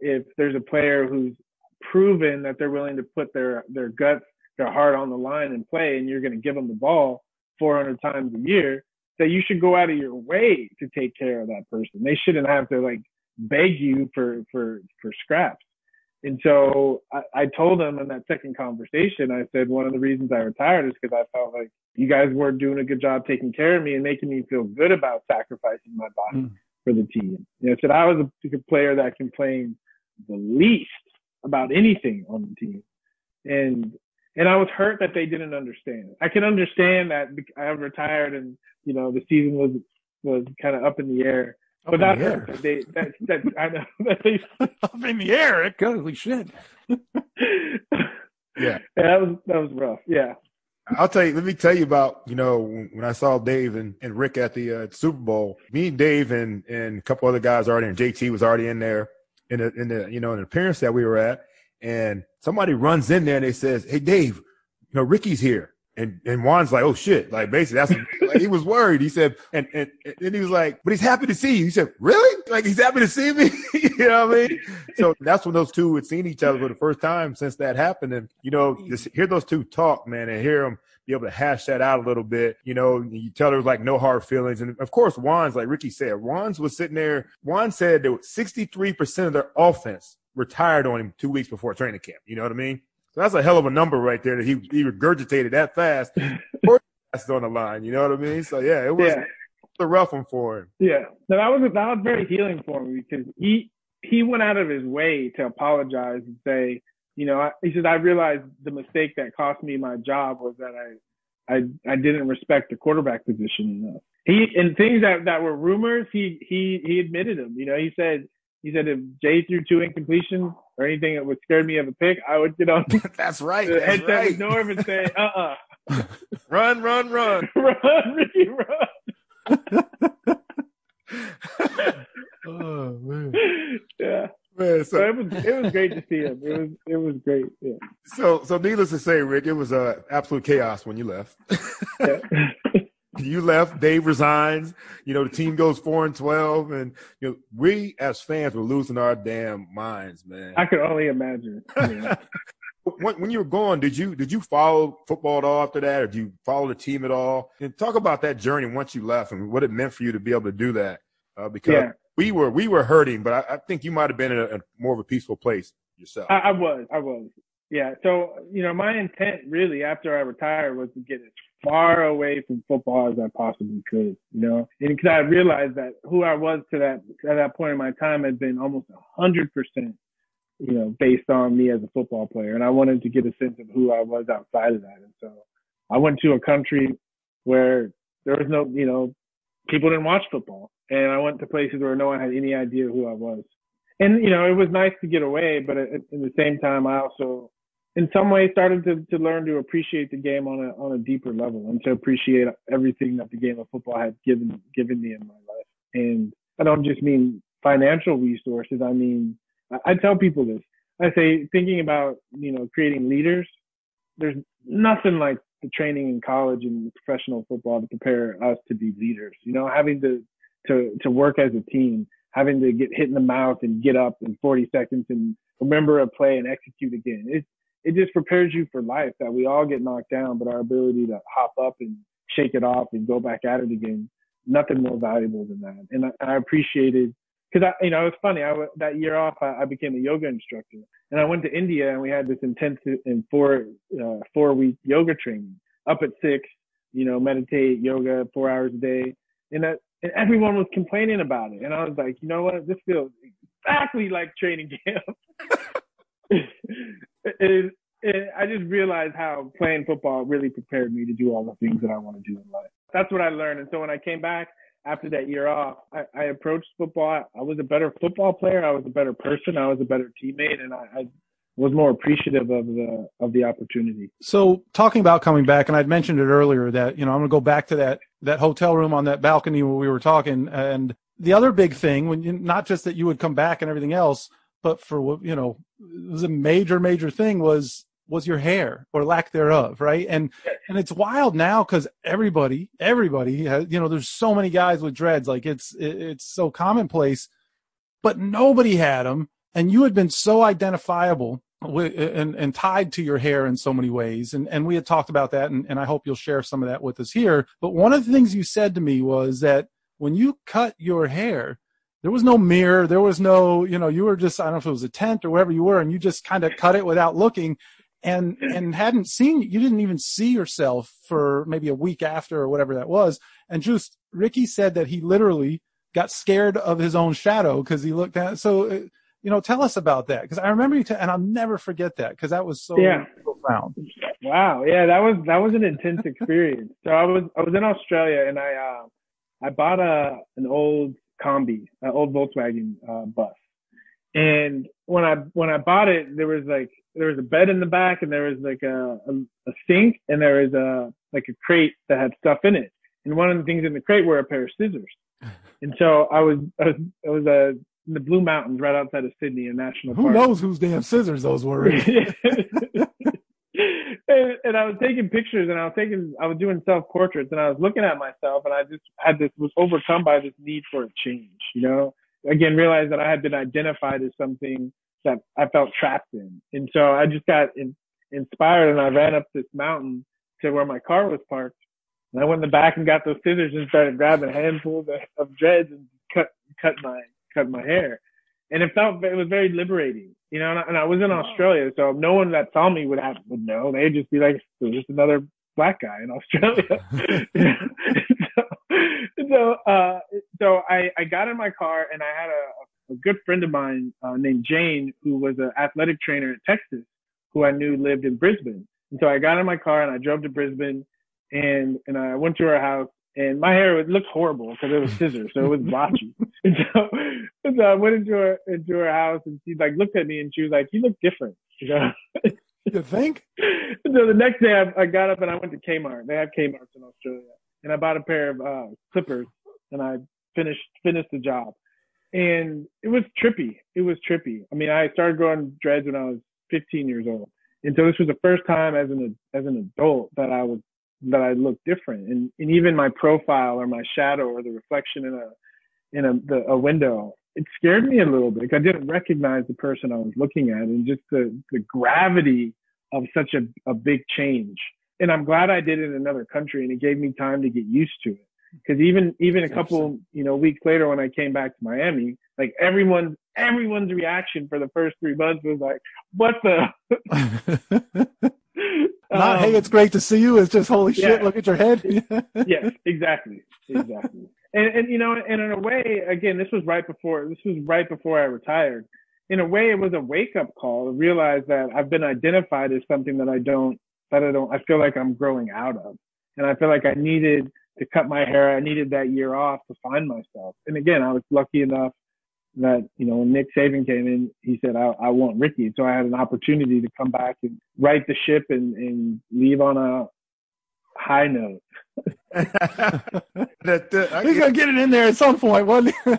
if there's a player who's proven that they're willing to put their their guts, their heart on the line and play, and you're going to give them the ball 400 times a year, that you should go out of your way to take care of that person. They shouldn't have to like beg you for for for scraps. And so I, I told him in that second conversation, I said, one of the reasons I retired is because I felt like you guys weren't doing a good job taking care of me and making me feel good about sacrificing my body mm. for the team. And I said, I was a player that complained the least about anything on the team. And, and I was hurt that they didn't understand. I can understand that I retired and, you know, the season was, was kind of up in the air up but that's the they that that I know that they up in the air. It goes holy shit. yeah. yeah, that was that was rough. Yeah. I'll tell you. Let me tell you about you know when I saw Dave and, and Rick at the uh, Super Bowl. Me and Dave and and a couple other guys already, and JT was already in there in the in the you know an appearance that we were at, and somebody runs in there and they says, "Hey Dave, you know Ricky's here." And and Juan's like, oh shit, like basically that's like, he was worried. He said, and and and he was like, but he's happy to see you. He said, really? Like he's happy to see me. you know what I mean? So that's when those two had seen each other for the first time since that happened. And you know, just hear those two talk, man, and hear them be able to hash that out a little bit. You know, you tell her like no hard feelings. And of course, Juan's like Ricky said, Juan's was sitting there. Juan said that 63% of their offense retired on him two weeks before training camp. You know what I mean? So that's a hell of a number right there that he, he regurgitated that fast. That's on the line. You know what I mean? So yeah, it was yeah. a rough one for him. Yeah, no, that was that was very healing for me because he he went out of his way to apologize and say, you know, I, he said I realized the mistake that cost me my job was that I I I didn't respect the quarterback position enough. He and things that that were rumors, he he he admitted them. You know, he said he said if Jay threw two incompletions or anything that would scare me of a pick, I would get on. that's right. The headset right. Norv and say, "Uh, uh-uh. uh run, run, run, run, Ricky, run." oh man. Yeah. Man, so, so, it was it was great to see him. It was it was great. Yeah. So so needless to say, Rick, it was uh, absolute chaos when you left. yeah you left, Dave resigns, you know, the team goes four and twelve, and you know, we as fans were losing our damn minds, man. I could only imagine. Yeah. when, when you were gone, did you did you follow football at all after that, or did you follow the team at all? And talk about that journey once you left and what it meant for you to be able to do that. Uh, because yeah. we were we were hurting, but I, I think you might have been in a, a, more of a peaceful place yourself. I, I was, I was. Yeah. So, you know, my intent really after I retired was to get as far away from football as I possibly could, you know, and because I realized that who I was to that, at that point in my time had been almost a hundred percent, you know, based on me as a football player. And I wanted to get a sense of who I was outside of that. And so I went to a country where there was no, you know, people didn't watch football. And I went to places where no one had any idea who I was. And, you know, it was nice to get away, but at, at the same time, I also in some way started to, to learn to appreciate the game on a on a deeper level and to appreciate everything that the game of football has given given me in my life. And I don't just mean financial resources. I mean, I, I tell people this. I say thinking about you know creating leaders. There's nothing like the training in college and professional football to prepare us to be leaders. You know, having to to to work as a team, having to get hit in the mouth and get up in 40 seconds and remember a play and execute again. It's it just prepares you for life that we all get knocked down, but our ability to hop up and shake it off and go back at it again. Nothing more valuable than that. And I, I appreciated because I, you know, it was funny. I that year off, I, I became a yoga instructor, and I went to India, and we had this intensive and four uh, four week yoga training. Up at six, you know, meditate, yoga, four hours a day, and that, and everyone was complaining about it, and I was like, you know what, this feels exactly like training camp. and, and I just realized how playing football really prepared me to do all the things that I want to do in life. That's what I learned, and so when I came back after that year off, I, I approached football. I was a better football player. I was a better person. I was a better teammate, and I, I was more appreciative of the of the opportunity. So talking about coming back, and I'd mentioned it earlier that you know I'm going to go back to that that hotel room on that balcony where we were talking, and the other big thing when you, not just that you would come back and everything else, but for you know it was a major major thing was was your hair or lack thereof, right? And and it's wild now because everybody, everybody has, you know, there's so many guys with dreads, like it's it, it's so commonplace, but nobody had them, and you had been so identifiable with, and and tied to your hair in so many ways, and and we had talked about that, and, and I hope you'll share some of that with us here. But one of the things you said to me was that when you cut your hair, there was no mirror. There was no you know you were just i don't know if it was a tent or wherever you were and you just kind of cut it without looking. And and hadn't seen you didn't even see yourself for maybe a week after or whatever that was. And just ricky said that he literally got scared of his own shadow because he looked at so uh, you know tell us about that. Because i remember you t- and i'll never forget that because that was so Yeah. profound. Wow, yeah, that was that was an intense experience. so I was I was in Australia and I uh, I bought a an old combi, an old Volkswagen uh, bus, and when I when I bought it, there was like there was a bed in the back and there was like a a, a sink and there was a like a crate that had stuff in it, and one of the things in the crate were a pair of scissors, and so I was I was I was uh, in the Blue Mountains right outside of Sydney, a national Park. who park. knows whose damn scissors those were and, and I was taking pictures and I was taking, I was doing self portraits and I was looking at myself and I just had this, was overcome by this need for a change, you know? Again, realized that I had been identified as something that I felt trapped in. And so I just got in, inspired and I ran up this mountain to where my car was parked. And I went in the back and got those scissors and started grabbing handfuls of, of dreads and cut, cut my, cut my hair. And it felt, it was very liberating, you know, and I, and I was in Australia, so no one that saw me would have, would know. They'd just be like, there's just another black guy in Australia. so, so, uh, so I, I got in my car and I had a, a good friend of mine, uh, named Jane, who was an athletic trainer at Texas, who I knew lived in Brisbane. And so I got in my car and I drove to Brisbane and, and I went to her house and my hair it looked horrible because it was scissors, so it was blotchy. and so, and so I went into her into her house, and she like looked at me, and she was like, "You look different," you know. you think so the next day, I, I got up and I went to Kmart. They have Kmart's in Australia, and I bought a pair of uh, clippers, and I finished finished the job. And it was trippy. It was trippy. I mean, I started growing dreads when I was 15 years old, and so this was the first time as an as an adult that I was that I looked different, and and even my profile or my shadow or the reflection in a in a the, a window, it scared me a little bit. 'cause I didn't recognize the person I was looking at, and just the the gravity of such a a big change. And I'm glad I did it in another country, and it gave me time to get used to it. Because even even a couple you know weeks later when I came back to Miami, like everyone everyone's reaction for the first three months was like, "What the." not Um, hey it's great to see you it's just holy shit yeah. look at your head yes, exactly, exactly. And and you know, and in a way, again, this was right before this was right before I retired. In a way, it was a wake up call to realize that I've been identified as something that I don't that I don't I feel like I'm growing out of, and I feel like I needed to cut my hair. I needed that year off to find myself. And again, I was lucky enough that you know when Nick Saban came in, he said I, I want Ricky, so I had an opportunity to come back and right the ship and and leave on a high note. that, that- I he's get- gonna get it in there at some point wasn't he?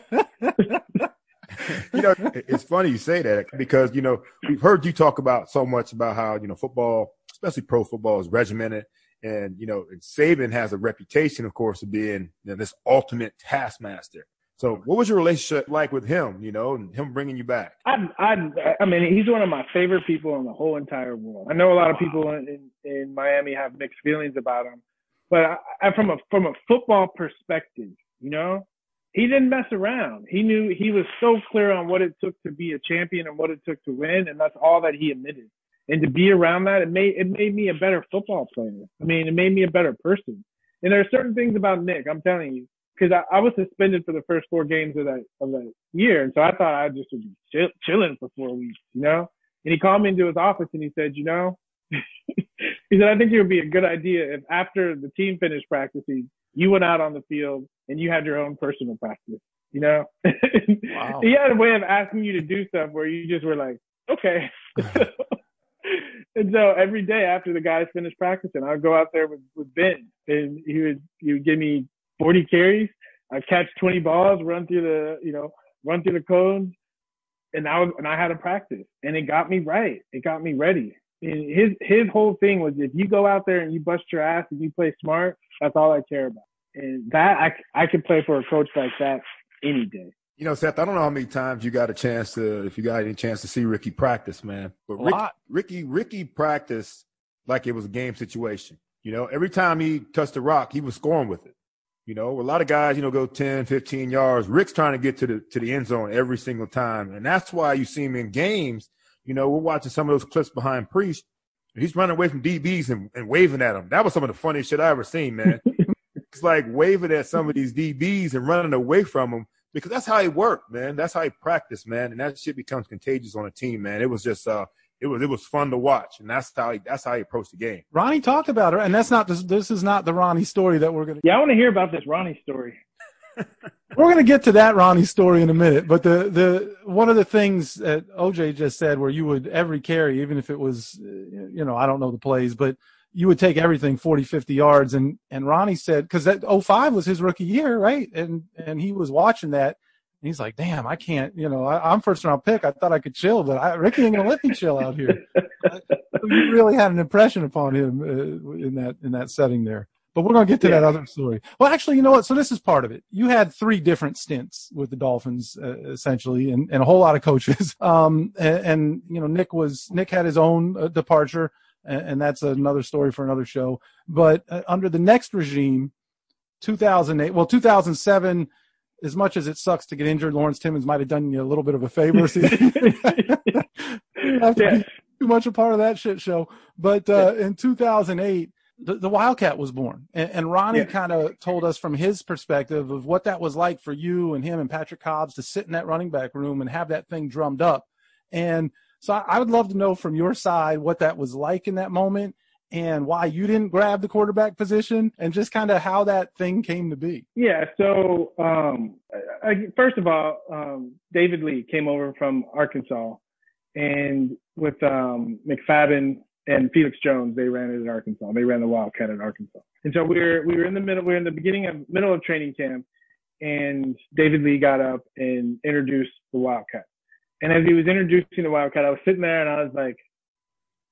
you know, it's funny you say that because you know we've heard you talk about so much about how you know football, especially pro football, is regimented, and you know and Saban has a reputation, of course, of being you know, this ultimate taskmaster. So, what was your relationship like with him? You know, and him bringing you back? I, I, I mean, he's one of my favorite people in the whole entire world. I know a lot of people in, in, in Miami have mixed feelings about him, But I, I, from a from a football perspective, you know, he didn't mess around. He knew he was so clear on what it took to be a champion and what it took to win, and that's all that he admitted. And to be around that, it made it made me a better football player. I mean, it made me a better person. And there are certain things about Nick, I'm telling you, because I, I, was suspended for the first four games of that of that year, and so I thought I just would be chill, chilling for four weeks, you know. And he called me into his office and he said, you know, he said, I think it would be a good idea if after the team finished practicing, you went out on the field and you had your own personal practice. You know, wow. he had a way of asking you to do stuff where you just were like, okay. and so every day after the guys finished practicing, I'd go out there with, with Ben and he would, he would give me 40 carries. I'd catch 20 balls, run through the, you know, run through the cones. And I was, and I had to practice and it got me right. It got me ready. And his, his whole thing was if you go out there and you bust your ass and you play smart, that's all I care about. And that I, I could play for a coach like that any day. You know, Seth, I don't know how many times you got a chance to, if you got any chance to see Ricky practice, man. But Ricky, Ricky, Ricky practiced like it was a game situation. You know, every time he touched the rock, he was scoring with it. You know, a lot of guys, you know, go 10, 15 yards. Rick's trying to get to the to the end zone every single time. And that's why you see him in games. You know, we're watching some of those clips behind Priest. He's running away from DBs and, and waving at them. That was some of the funniest shit I ever seen, man. it's like waving at some of these DBs and running away from them because that's how he worked, man. That's how he practiced, man. And that shit becomes contagious on a team, man. It was just uh it was it was fun to watch, and that's how he, that's how he approached the game. Ronnie talked about it, and that's not this. This is not the Ronnie story that we're gonna. Yeah, I want to hear about this Ronnie story. we're gonna get to that Ronnie story in a minute, but the the one of the things that OJ just said, where you would every carry, even if it was, you know, I don't know the plays, but you would take everything 40, 50 yards. And, and Ronnie said, cause that 05 was his rookie year, right? And, and he was watching that. And he's like, damn, I can't, you know, I, am first round pick. I thought I could chill, but I, Ricky ain't going to let me chill out here. you really had an impression upon him uh, in that, in that setting there. But we're going to get to yeah. that other story. Well, actually, you know what? So this is part of it. You had three different stints with the Dolphins, uh, essentially, and, and a whole lot of coaches. Um, and, and, you know, Nick was, Nick had his own uh, departure and, that's another story for another show. But uh, under the next regime, 2008, well, 2007, as much as it sucks to get injured, Lawrence Timmons might have done you a little bit of a favor. yeah. too much a part of that shit show. But uh, yeah. in 2008, the, the, Wildcat was born, and, and Ronnie yeah. kind of told us from his perspective of what that was like for you and him and Patrick Cobbs to sit in that running back room and have that thing drummed up. And so I would love to know from your side what that was like in that moment and why you didn't grab the quarterback position and just kind of how that thing came to be. Yeah. So, um, I, first of all, um, David Lee came over from Arkansas and with, um, McFadden and Felix Jones, they ran it at Arkansas. They ran the Wildcat at Arkansas. And so we were, we were in the middle, we were in the beginning of middle of training camp and David Lee got up and introduced the Wildcat. And as he was introducing the Wildcat, I was sitting there and I was like,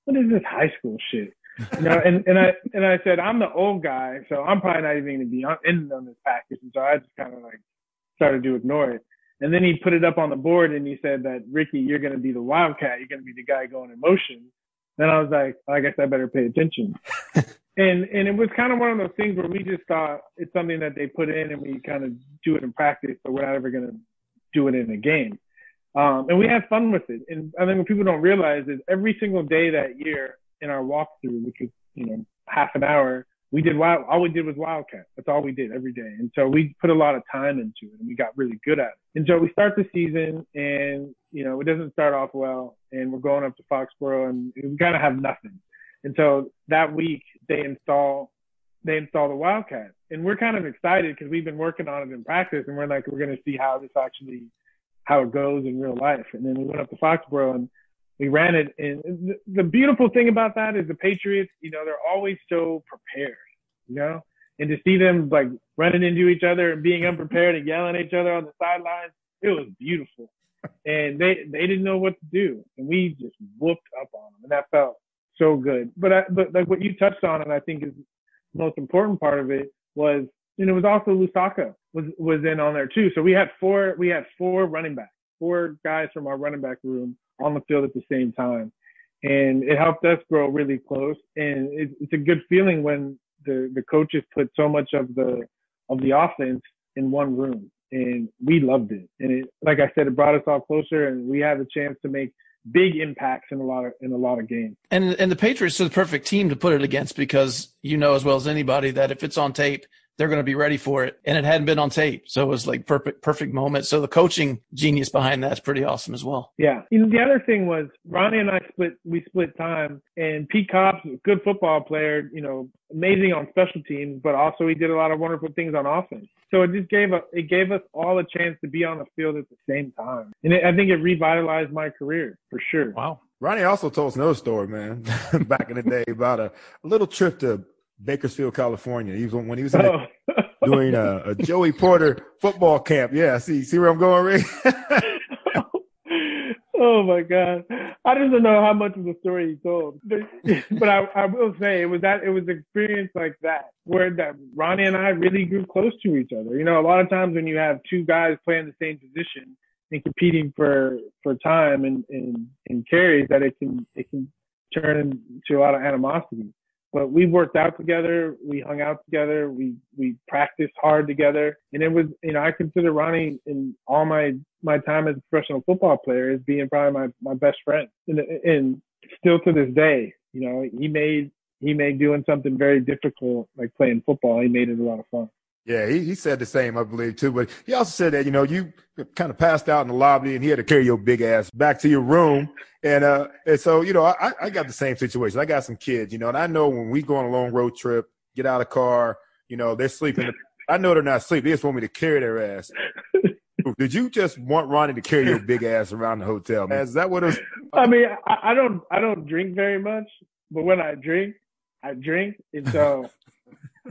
what is this high school shit? You know, and, and I and I said, I'm the old guy, so I'm probably not even going to be on, in on this package. And so I just kind of like started to ignore it. And then he put it up on the board and he said that Ricky, you're going to be the Wildcat. You're going to be the guy going in motion. Then I was like, I guess I better pay attention. and and it was kind of one of those things where we just thought it's something that they put in and we kind of do it in practice, but we're not ever going to do it in a game. Um, and we had fun with it. And I think what people don't realize is every single day that year in our walkthrough, which was, you know, half an hour, we did wild, all we did was Wildcat. That's all we did every day. And so we put a lot of time into it and we got really good at it. And so we start the season and, you know, it doesn't start off well and we're going up to Foxborough and we kind of have nothing. And so that week they install, they install the Wildcat and we're kind of excited because we've been working on it in practice and we're like, we're going to see how this actually how it goes in real life. And then we went up to Foxborough and we ran it. And the beautiful thing about that is the Patriots, you know, they're always so prepared, you know, and to see them like running into each other and being unprepared and yelling at each other on the sidelines, it was beautiful. And they, they didn't know what to do. And we just whooped up on them and that felt so good. But I, but like what you touched on, and I think is the most important part of it was, and it was also Lousaka was was in on there too. So we had four we had four running backs, four guys from our running back room on the field at the same time, and it helped us grow really close. And it, it's a good feeling when the the coaches put so much of the of the offense in one room, and we loved it. And it, like I said, it brought us all closer, and we had a chance to make big impacts in a lot of in a lot of games. And and the Patriots are the perfect team to put it against because you know as well as anybody that if it's on tape, they're going to be ready for it. And it hadn't been on tape. So it was like perfect, perfect moment. So the coaching genius behind that's pretty awesome as well. Yeah. You know, the other thing was Ronnie and I split, we split time and Pete Cobbs, good football player, you know, amazing on special teams, but also he did a lot of wonderful things on offense. So it just gave us, it gave us all a chance to be on the field at the same time. And it, I think it revitalized my career for sure. Wow. Ronnie also told us another story, man, back in the day about a, a little trip to Bakersfield, California. He was when he was Oh. doing a, a Joey Porter football camp. Yeah, see, see where I'm going, Rick? oh my god i just don't know how much of the story he told but, but I, I will say it was that it was experience like that where that ronnie and i really grew close to each other you know a lot of times when you have two guys playing the same position and competing for for time and and, and carries that it can it can turn into a lot of animosity but we worked out together. We hung out together. We we practiced hard together, and it was you know I consider Ronnie in all my my time as a professional football player as being probably my my best friend, and and still to this day, you know he made he made doing something very difficult like playing football. He made it a lot of fun. Yeah, he, he said the same, I believe, too. But he also said that, you know, you kind of passed out in the lobby and he had to carry your big ass back to your room. And, uh, and so, you know, I, I got the same situation. I got some kids, you know, and I know when we go on a long road trip, get out of car, you know, they're sleeping. I know they're not sleeping. They just want me to carry their ass. Did you just want Ronnie to carry your big ass around the hotel, man? Is that what it was? I mean, I, I don't I don't drink very much, but when I drink, I drink, and so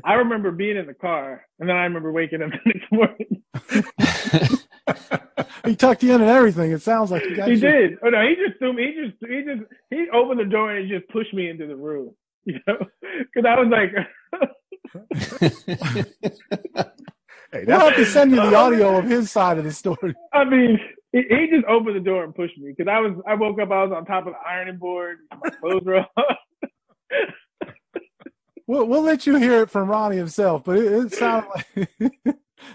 I remember being in the car, and then I remember waking up the next morning. He tucked you in and everything. It sounds like he he did. Oh no, he just threw me. He just he just he opened the door and he just pushed me into the room. You know, because I was like, Hey, We'll have to send you the audio of his side of the story. I mean, he, he just opened the door and pushed me because I was I woke up. I was on top of the ironing board. My clothes were off. We'll, we'll let you hear it from Ronnie himself, but it, it sounded like oh, he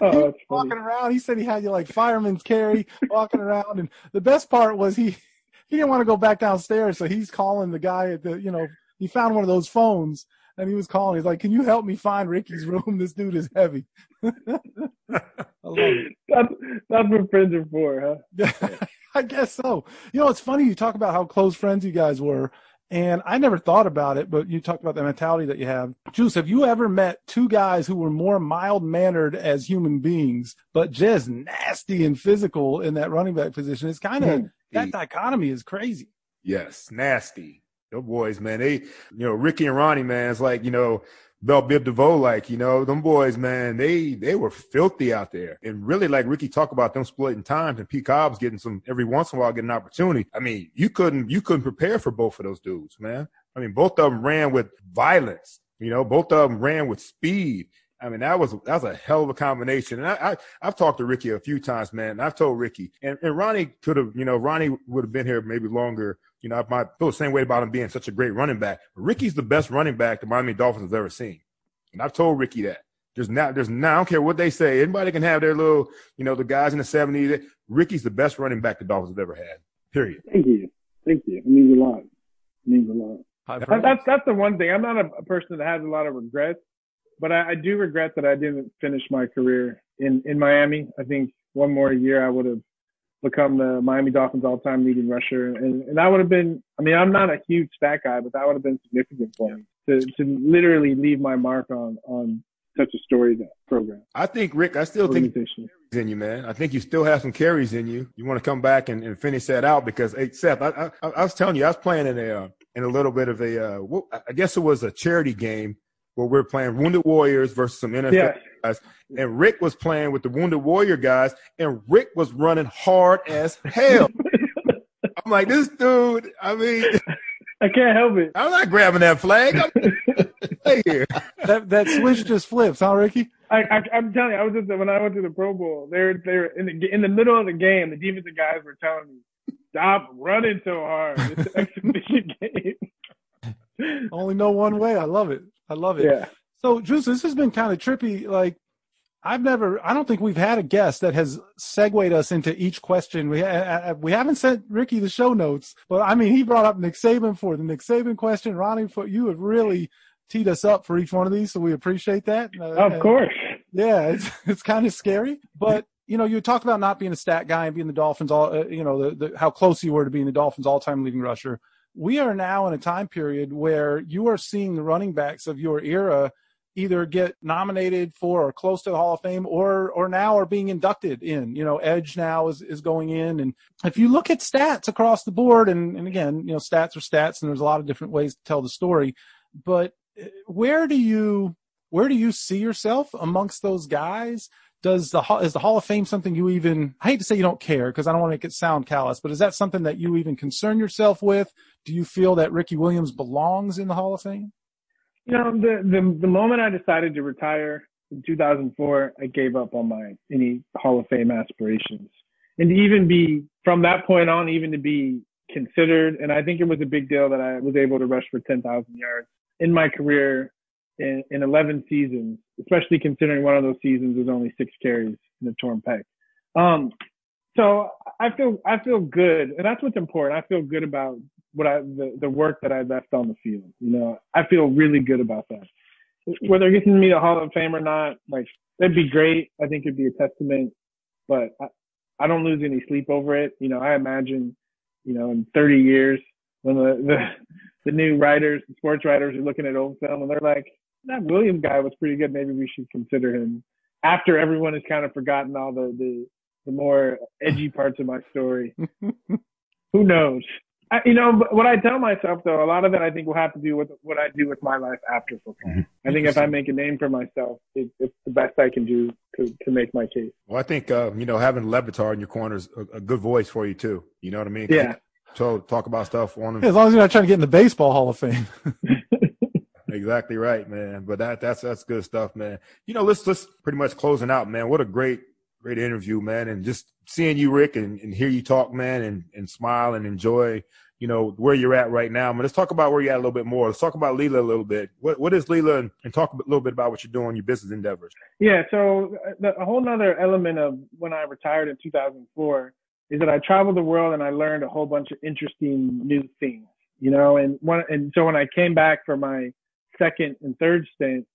Oh, funny. walking around. He said he had you like fireman's carry walking around, and the best part was he he didn't want to go back downstairs, so he's calling the guy at the you know he found one of those phones and he was calling. He's like, "Can you help me find Ricky's room? This dude is heavy." I love it. That's that's what friends are for, huh? I guess so. You know, it's funny you talk about how close friends you guys were, and I never thought about it, but you talked about the mentality that you have. Juice, have you ever met two guys who were more mild mannered as human beings, but just nasty and physical in that running back position? It's kind of that dichotomy is crazy. Yes, nasty. Those boys, man. They, you know, Ricky and Ronnie, man. It's like you know, Bell Biv DeVoe, like you know, them boys, man. They they were filthy out there, and really, like Ricky talked about them splitting times, and Pete Cobb's getting some every once in a while getting an opportunity. I mean, you couldn't you couldn't prepare for both of those dudes, man. I mean, both of them ran with violence. You know, both of them ran with speed. I mean, that was that was a hell of a combination. And I, I I've talked to Ricky a few times, man. And I've told Ricky, and, and Ronnie could have, you know, Ronnie would have been here maybe longer. You know, I might feel the same way about him being such a great running back. But Ricky's the best running back the Miami Dolphins have ever seen, and I've told Ricky that. There's not, there's not. I don't care what they say. Anybody can have their little, you know, the guys in the '70s. Ricky's the best running back the Dolphins have ever had. Period. Thank you, thank you. It means a lot. It means a lot. I've That- heard- That's that's the one thing. I'm not a, a person that has a lot of regrets, but I, I do regret that I didn't finish my career in in Miami. I think one more year I would have become the Miami Dolphins all-time leading rusher, and and that would have been. I mean, I'm not a huge stat guy, but that would have been significant for me to to literally leave my mark on on such a storied program I think Rick. I still think in you, man. I think you still have some carries in you. You want to come back and, and finish that out because, hey, Seth, I, I, I was telling you, I was playing in a uh, in a little bit of a, uh, I guess it was a charity game where we're playing Wounded Warriors versus some NFL Yes. guys, and Rick was playing with the Wounded Warrior guys, and Rick was running hard as hell. I'm like, this dude. I mean, I can't help it. I'm not grabbing that flag. I'm, hey here. that that switch just flips, huh, Ricky? I, I, I'm telling you, I was just when I went to the Pro Bowl. They're they're in the in the middle of the game. The defensive guys were telling me, "Stop running so hard. It's an exhibition game." Only know one way. I love it. I love it. yeah. So, Juice, this has been kind of trippy. Like, I've never, I don't think we've had a guest that has segued us into each question. We ha- we haven't sent Ricky the show notes, but I mean, he brought up Nick Saban for the Nick Saban question. Ronnie, for you have really teed us up for each one of these, so we appreciate that. Uh, of course. Yeah, it's it's kind of scary, but you know, you talked about not being a stat guy and being the Dolphins all, uh, you know, the, the, how close you were to being the Dolphins all-time leading rusher. We are now in a time period where you are seeing the running backs of your era either get nominated for or close to the Hall of Fame or or now are being inducted in. You know, Edge now is, is going in. And if you look at stats across the board, and, and again, you know, stats are stats and there's a lot of different ways to tell the story. But uh, where do you where do you see yourself amongst those guys? Does the is the Hall of Fame something you even? I hate to say you don't care because I don't want to make it sound callous, but is that something that you even concern yourself with? Do you feel that Ricky Williams belongs in the Hall of Fame? You know, the, the, the moment I decided to retire in 2004, I gave up on my any Hall of Fame aspirations. And to even be from that point on, even to be considered, and I think it was a big deal that I was able to rush for 10,000 yards in my career in, in 11 seasons, especially considering one of those seasons was only six carries in a torn pec. Um, so I feel I feel good, and that's what's important. I feel good about what I the, the work that I left on the field. You know, I feel really good about that. Whether it gets me the Hall of Fame or not, like that'd be great. I think it'd be a testament, but I, I don't lose any sleep over it. You know, I imagine, you know, in 30 years when the the, the new writers, the sports writers are looking at old film and they're like, that William guy was pretty good. Maybe we should consider him after everyone has kind of forgotten all the the, the more edgy parts of my story. Who knows? I, you know, what I tell myself though, a lot of that I think will have to do with what I do with my life after football. Mm-hmm. I think if I make a name for myself, it, it's the best I can do to, to make my case. Well, I think, uh, you know, having Le Batard in your corner is a, a, good voice for you too. You know what I mean? Yeah. So talk about stuff on him. As long as you're not trying to get in the baseball Hall of Fame. exactly right, man. But that that's that's good stuff, man. You know, let's let's pretty much closing out, man. What a great great interview, man, and just seeing you, Rick, and, and hear you talk, man, and and smile and enjoy you know, where you're at right now. But let's talk about where you're at a little bit more. Let's talk about Lila a little bit. What what is Lila and, and talk a little bit about what you're doing, your business endeavors. Yeah, so uh, the, a whole nother element of when I retired in 2004 is that I traveled the world and I learned a whole bunch of interesting new things, you know, and one, and so when I came back for my second and third stint,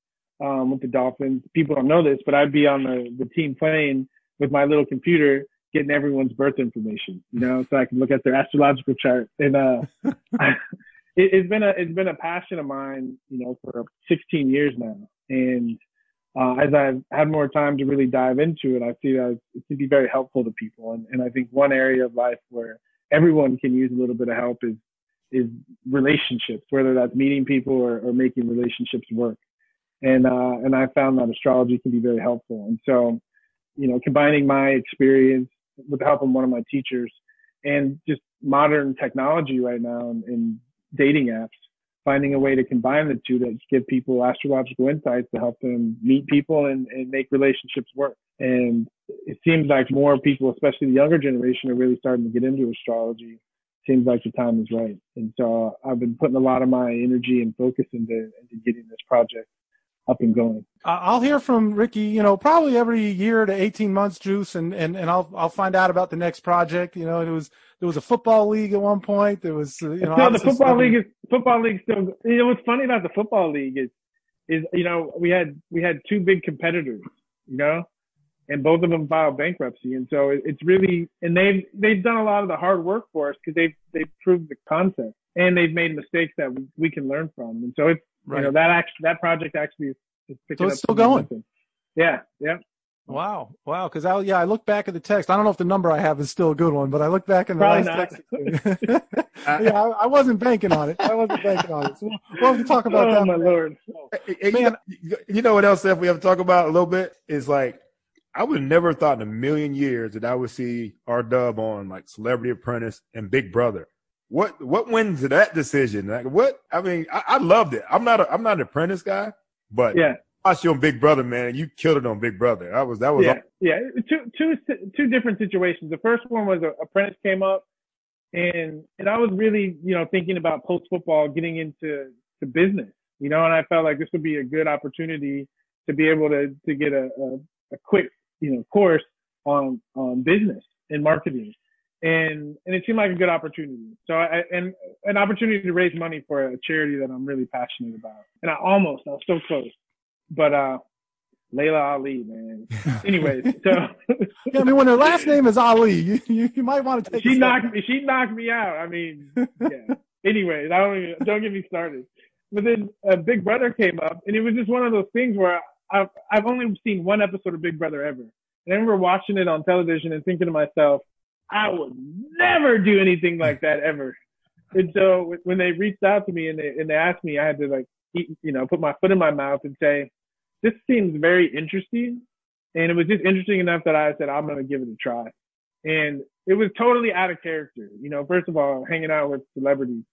um, with the Dolphins, people don't know this, but I'd be on the, the team plane with my little computer getting everyone's birth information, you know, so I can look at their astrological chart. And uh, it, has been a it's been a passion of mine, you know, for 16 years now. And uh, as I've had more time to really dive into it, I see that it can be very helpful to people. And, and I think one area of life where everyone can use a little bit of help is is relationships, whether that's meeting people or, or making relationships work. And uh, and I found that astrology can be very helpful. And so, you know, combining my experience with the help of one of my teachers and just modern technology right now and, and dating apps, finding a way to combine the two that give people astrological insights to help them meet people and, and make relationships work. And it seems like more people, especially the younger generation, are really starting to get into astrology. Seems like the time is right. And so I've been putting a lot of my energy and focus into, into getting this project up and going. I'll hear from Ricky, you know, probably every year to 18 months, Juice, and, and, and I'll, I'll find out about the next project. You know, it was, there was a football league at one point. There was, you know, the football league is, football league still, you know, what's funny about the football league is, is, you know, we had, we had two big competitors, you know, and both of them filed bankruptcy. And so it, it's really, and they've, they've done a lot of the hard work for us because they've, they've proved the concept and they've made mistakes that we, we can learn from. And so it's, Right. You know that actually that project actually is, is picking so it's still going. Momentum. Yeah, yeah. Wow, wow. Because I yeah, I look back at the text. I don't know if the number I have is still a good one, but I look back in the Probably last not. text. yeah, I, I, wasn't banking on it. I wasn't banking on it. So we'll have to talk about oh, that. my lord, hey, Man, you know, you know what else? If we have to talk about a little bit is like I would never thought in a million years that I would see R Dub on like Celebrity Apprentice and Big Brother. What what went into that decision? Like what? I mean, I, I loved it. I'm not a, I'm not an apprentice guy, but yeah, I watched you on Big Brother, man. You killed it on Big Brother. That was that was yeah awesome. yeah two two two different situations. The first one was a apprentice came up, and and I was really you know thinking about post football getting into to business, you know, and I felt like this would be a good opportunity to be able to to get a, a, a quick, you know, course on on business and marketing, and and it seemed like a good opportunity. So I and an opportunity to raise money for a charity that I'm really passionate about, and I almost I was so close, but uh, Laila Ali, man. Anyways, so Yeah, I mean, when her last name is Ali, you, you, you might want to take. a she step knocked me. She knocked me out. I mean, yeah. Anyways, I don't even, don't get me started. But then uh, Big Brother came up, and it was just one of those things where I've I've only seen one episode of Big Brother ever, and I remember watching it on television and thinking to myself, I would never do anything like that ever. And so when they reached out to me and they and they asked me, I had to like eat, you know put my foot in my mouth and say, this seems very interesting. And it was just interesting enough that I said, I'm going to give it a try. And it was totally out of character. You know, first of all, hanging out with celebrities,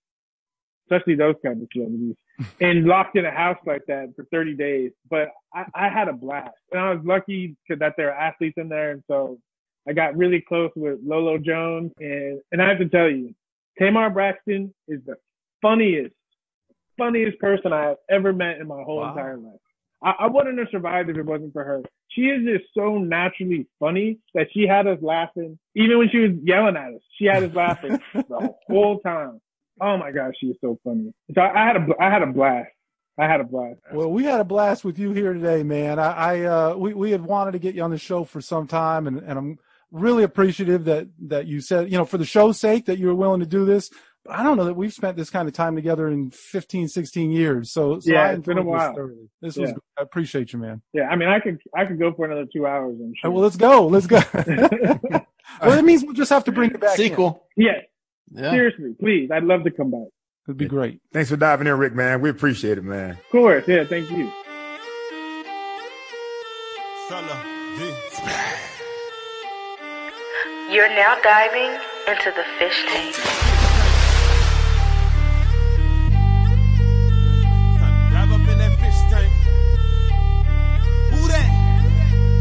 especially those kinds of celebrities, and locked in a house like that for 30 days. But I, I had a blast. And I was lucky that there are athletes in there. And so I got really close with Lolo Jones. And, and I have to tell you, Tamar Braxton is the funniest, funniest person I have ever met in my whole Wow. entire life. I, I wouldn't have survived if it wasn't for her. She is just so naturally funny that she had us laughing. Even when she was yelling at us, she had us laughing the whole time. Oh my gosh, she is so funny. So I, I had a I had a blast. I had a blast. Well, we had a blast with you here today, man. I, I uh, we we had wanted to get you on the show for some time, and, and I'm really appreciative that that you said, you know, for the show's sake, that you were willing to do this. But I don't know that we've spent this kind of time together in 15, 16 years. So, so Yeah, I it's been a enjoyed this while. thoroughly. This was, I appreciate you, man. Yeah, I mean, I could I could go for another two hours. I'm All sure. well, let's go. Let's go. well, it means we'll just have to bring it back. Sequel. yes, Yeah. seriously, please. I'd love to come back. It'd be great. Thanks for diving in, Rick, man. We appreciate it, man. Of course. Yeah, thank you. Solo, D. You're now diving into the fish tank. Dive up in that fish tank. Who that?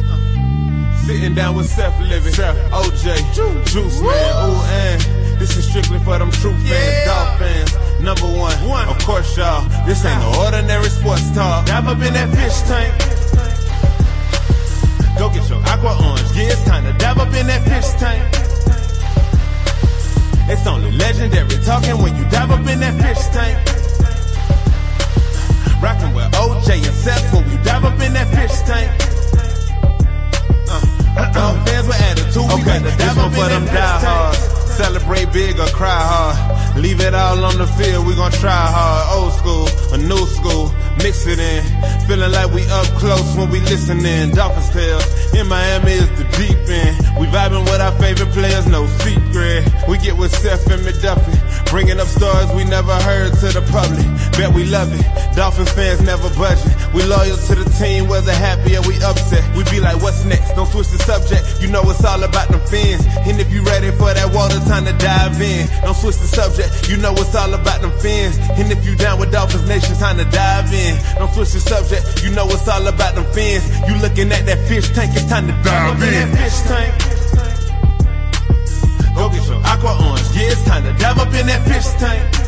Uh, Sitting down with Seth Levitt, OJ, Juice Man, ooh, and this is strictly for them true fans, dog fans. Number one, of course, y'all. This ain't no ordinary sports talk. Dive up in that fish tank. Go get your aqua orange. Yeah, it's time to dive up in that fish tank. It's only legendary talking when you dive up in that fish tank. Rockin' with OJ and Seth when we dive up in that fish tank. Uh, uh, fans with attitude, we Okay, better this dive up for them diehards. Celebrate big or cry hard. Leave it all on the field, we gon' try hard. Old school, a new school, mix it in. Feeling like we up close when we listening. Dolphins tales, in Miami is the deep end. We vibing with our favorite players, no secret. We get with Seth and McDuffie, bringing up stories we never heard to the public. Bet we love it. Dolphins fans never budging. We loyal to the team, whether happy or we upset. We be like, what's next? Don't switch the subject. You know it's all about them fins. And if you ready for that water, time to dive in. Don't switch the subject. You know it's all about them fins. And if you down with Dolphins Nation, time to dive in. Don't switch the subject. You know it's all about them fins. You looking at that fish tank, it's time to dive in. That fish tank. Go get your aqua orange. Yeah, it's time to dive up in that fish tank.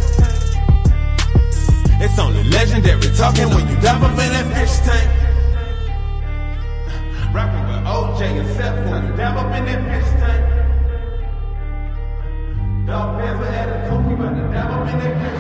It's only legendary talking when you dive up in that fish tank. Rockin' with OJ and Seth when you dive up in that fish tank. Dog fans with attitude, we bout to dive up in that fish tank.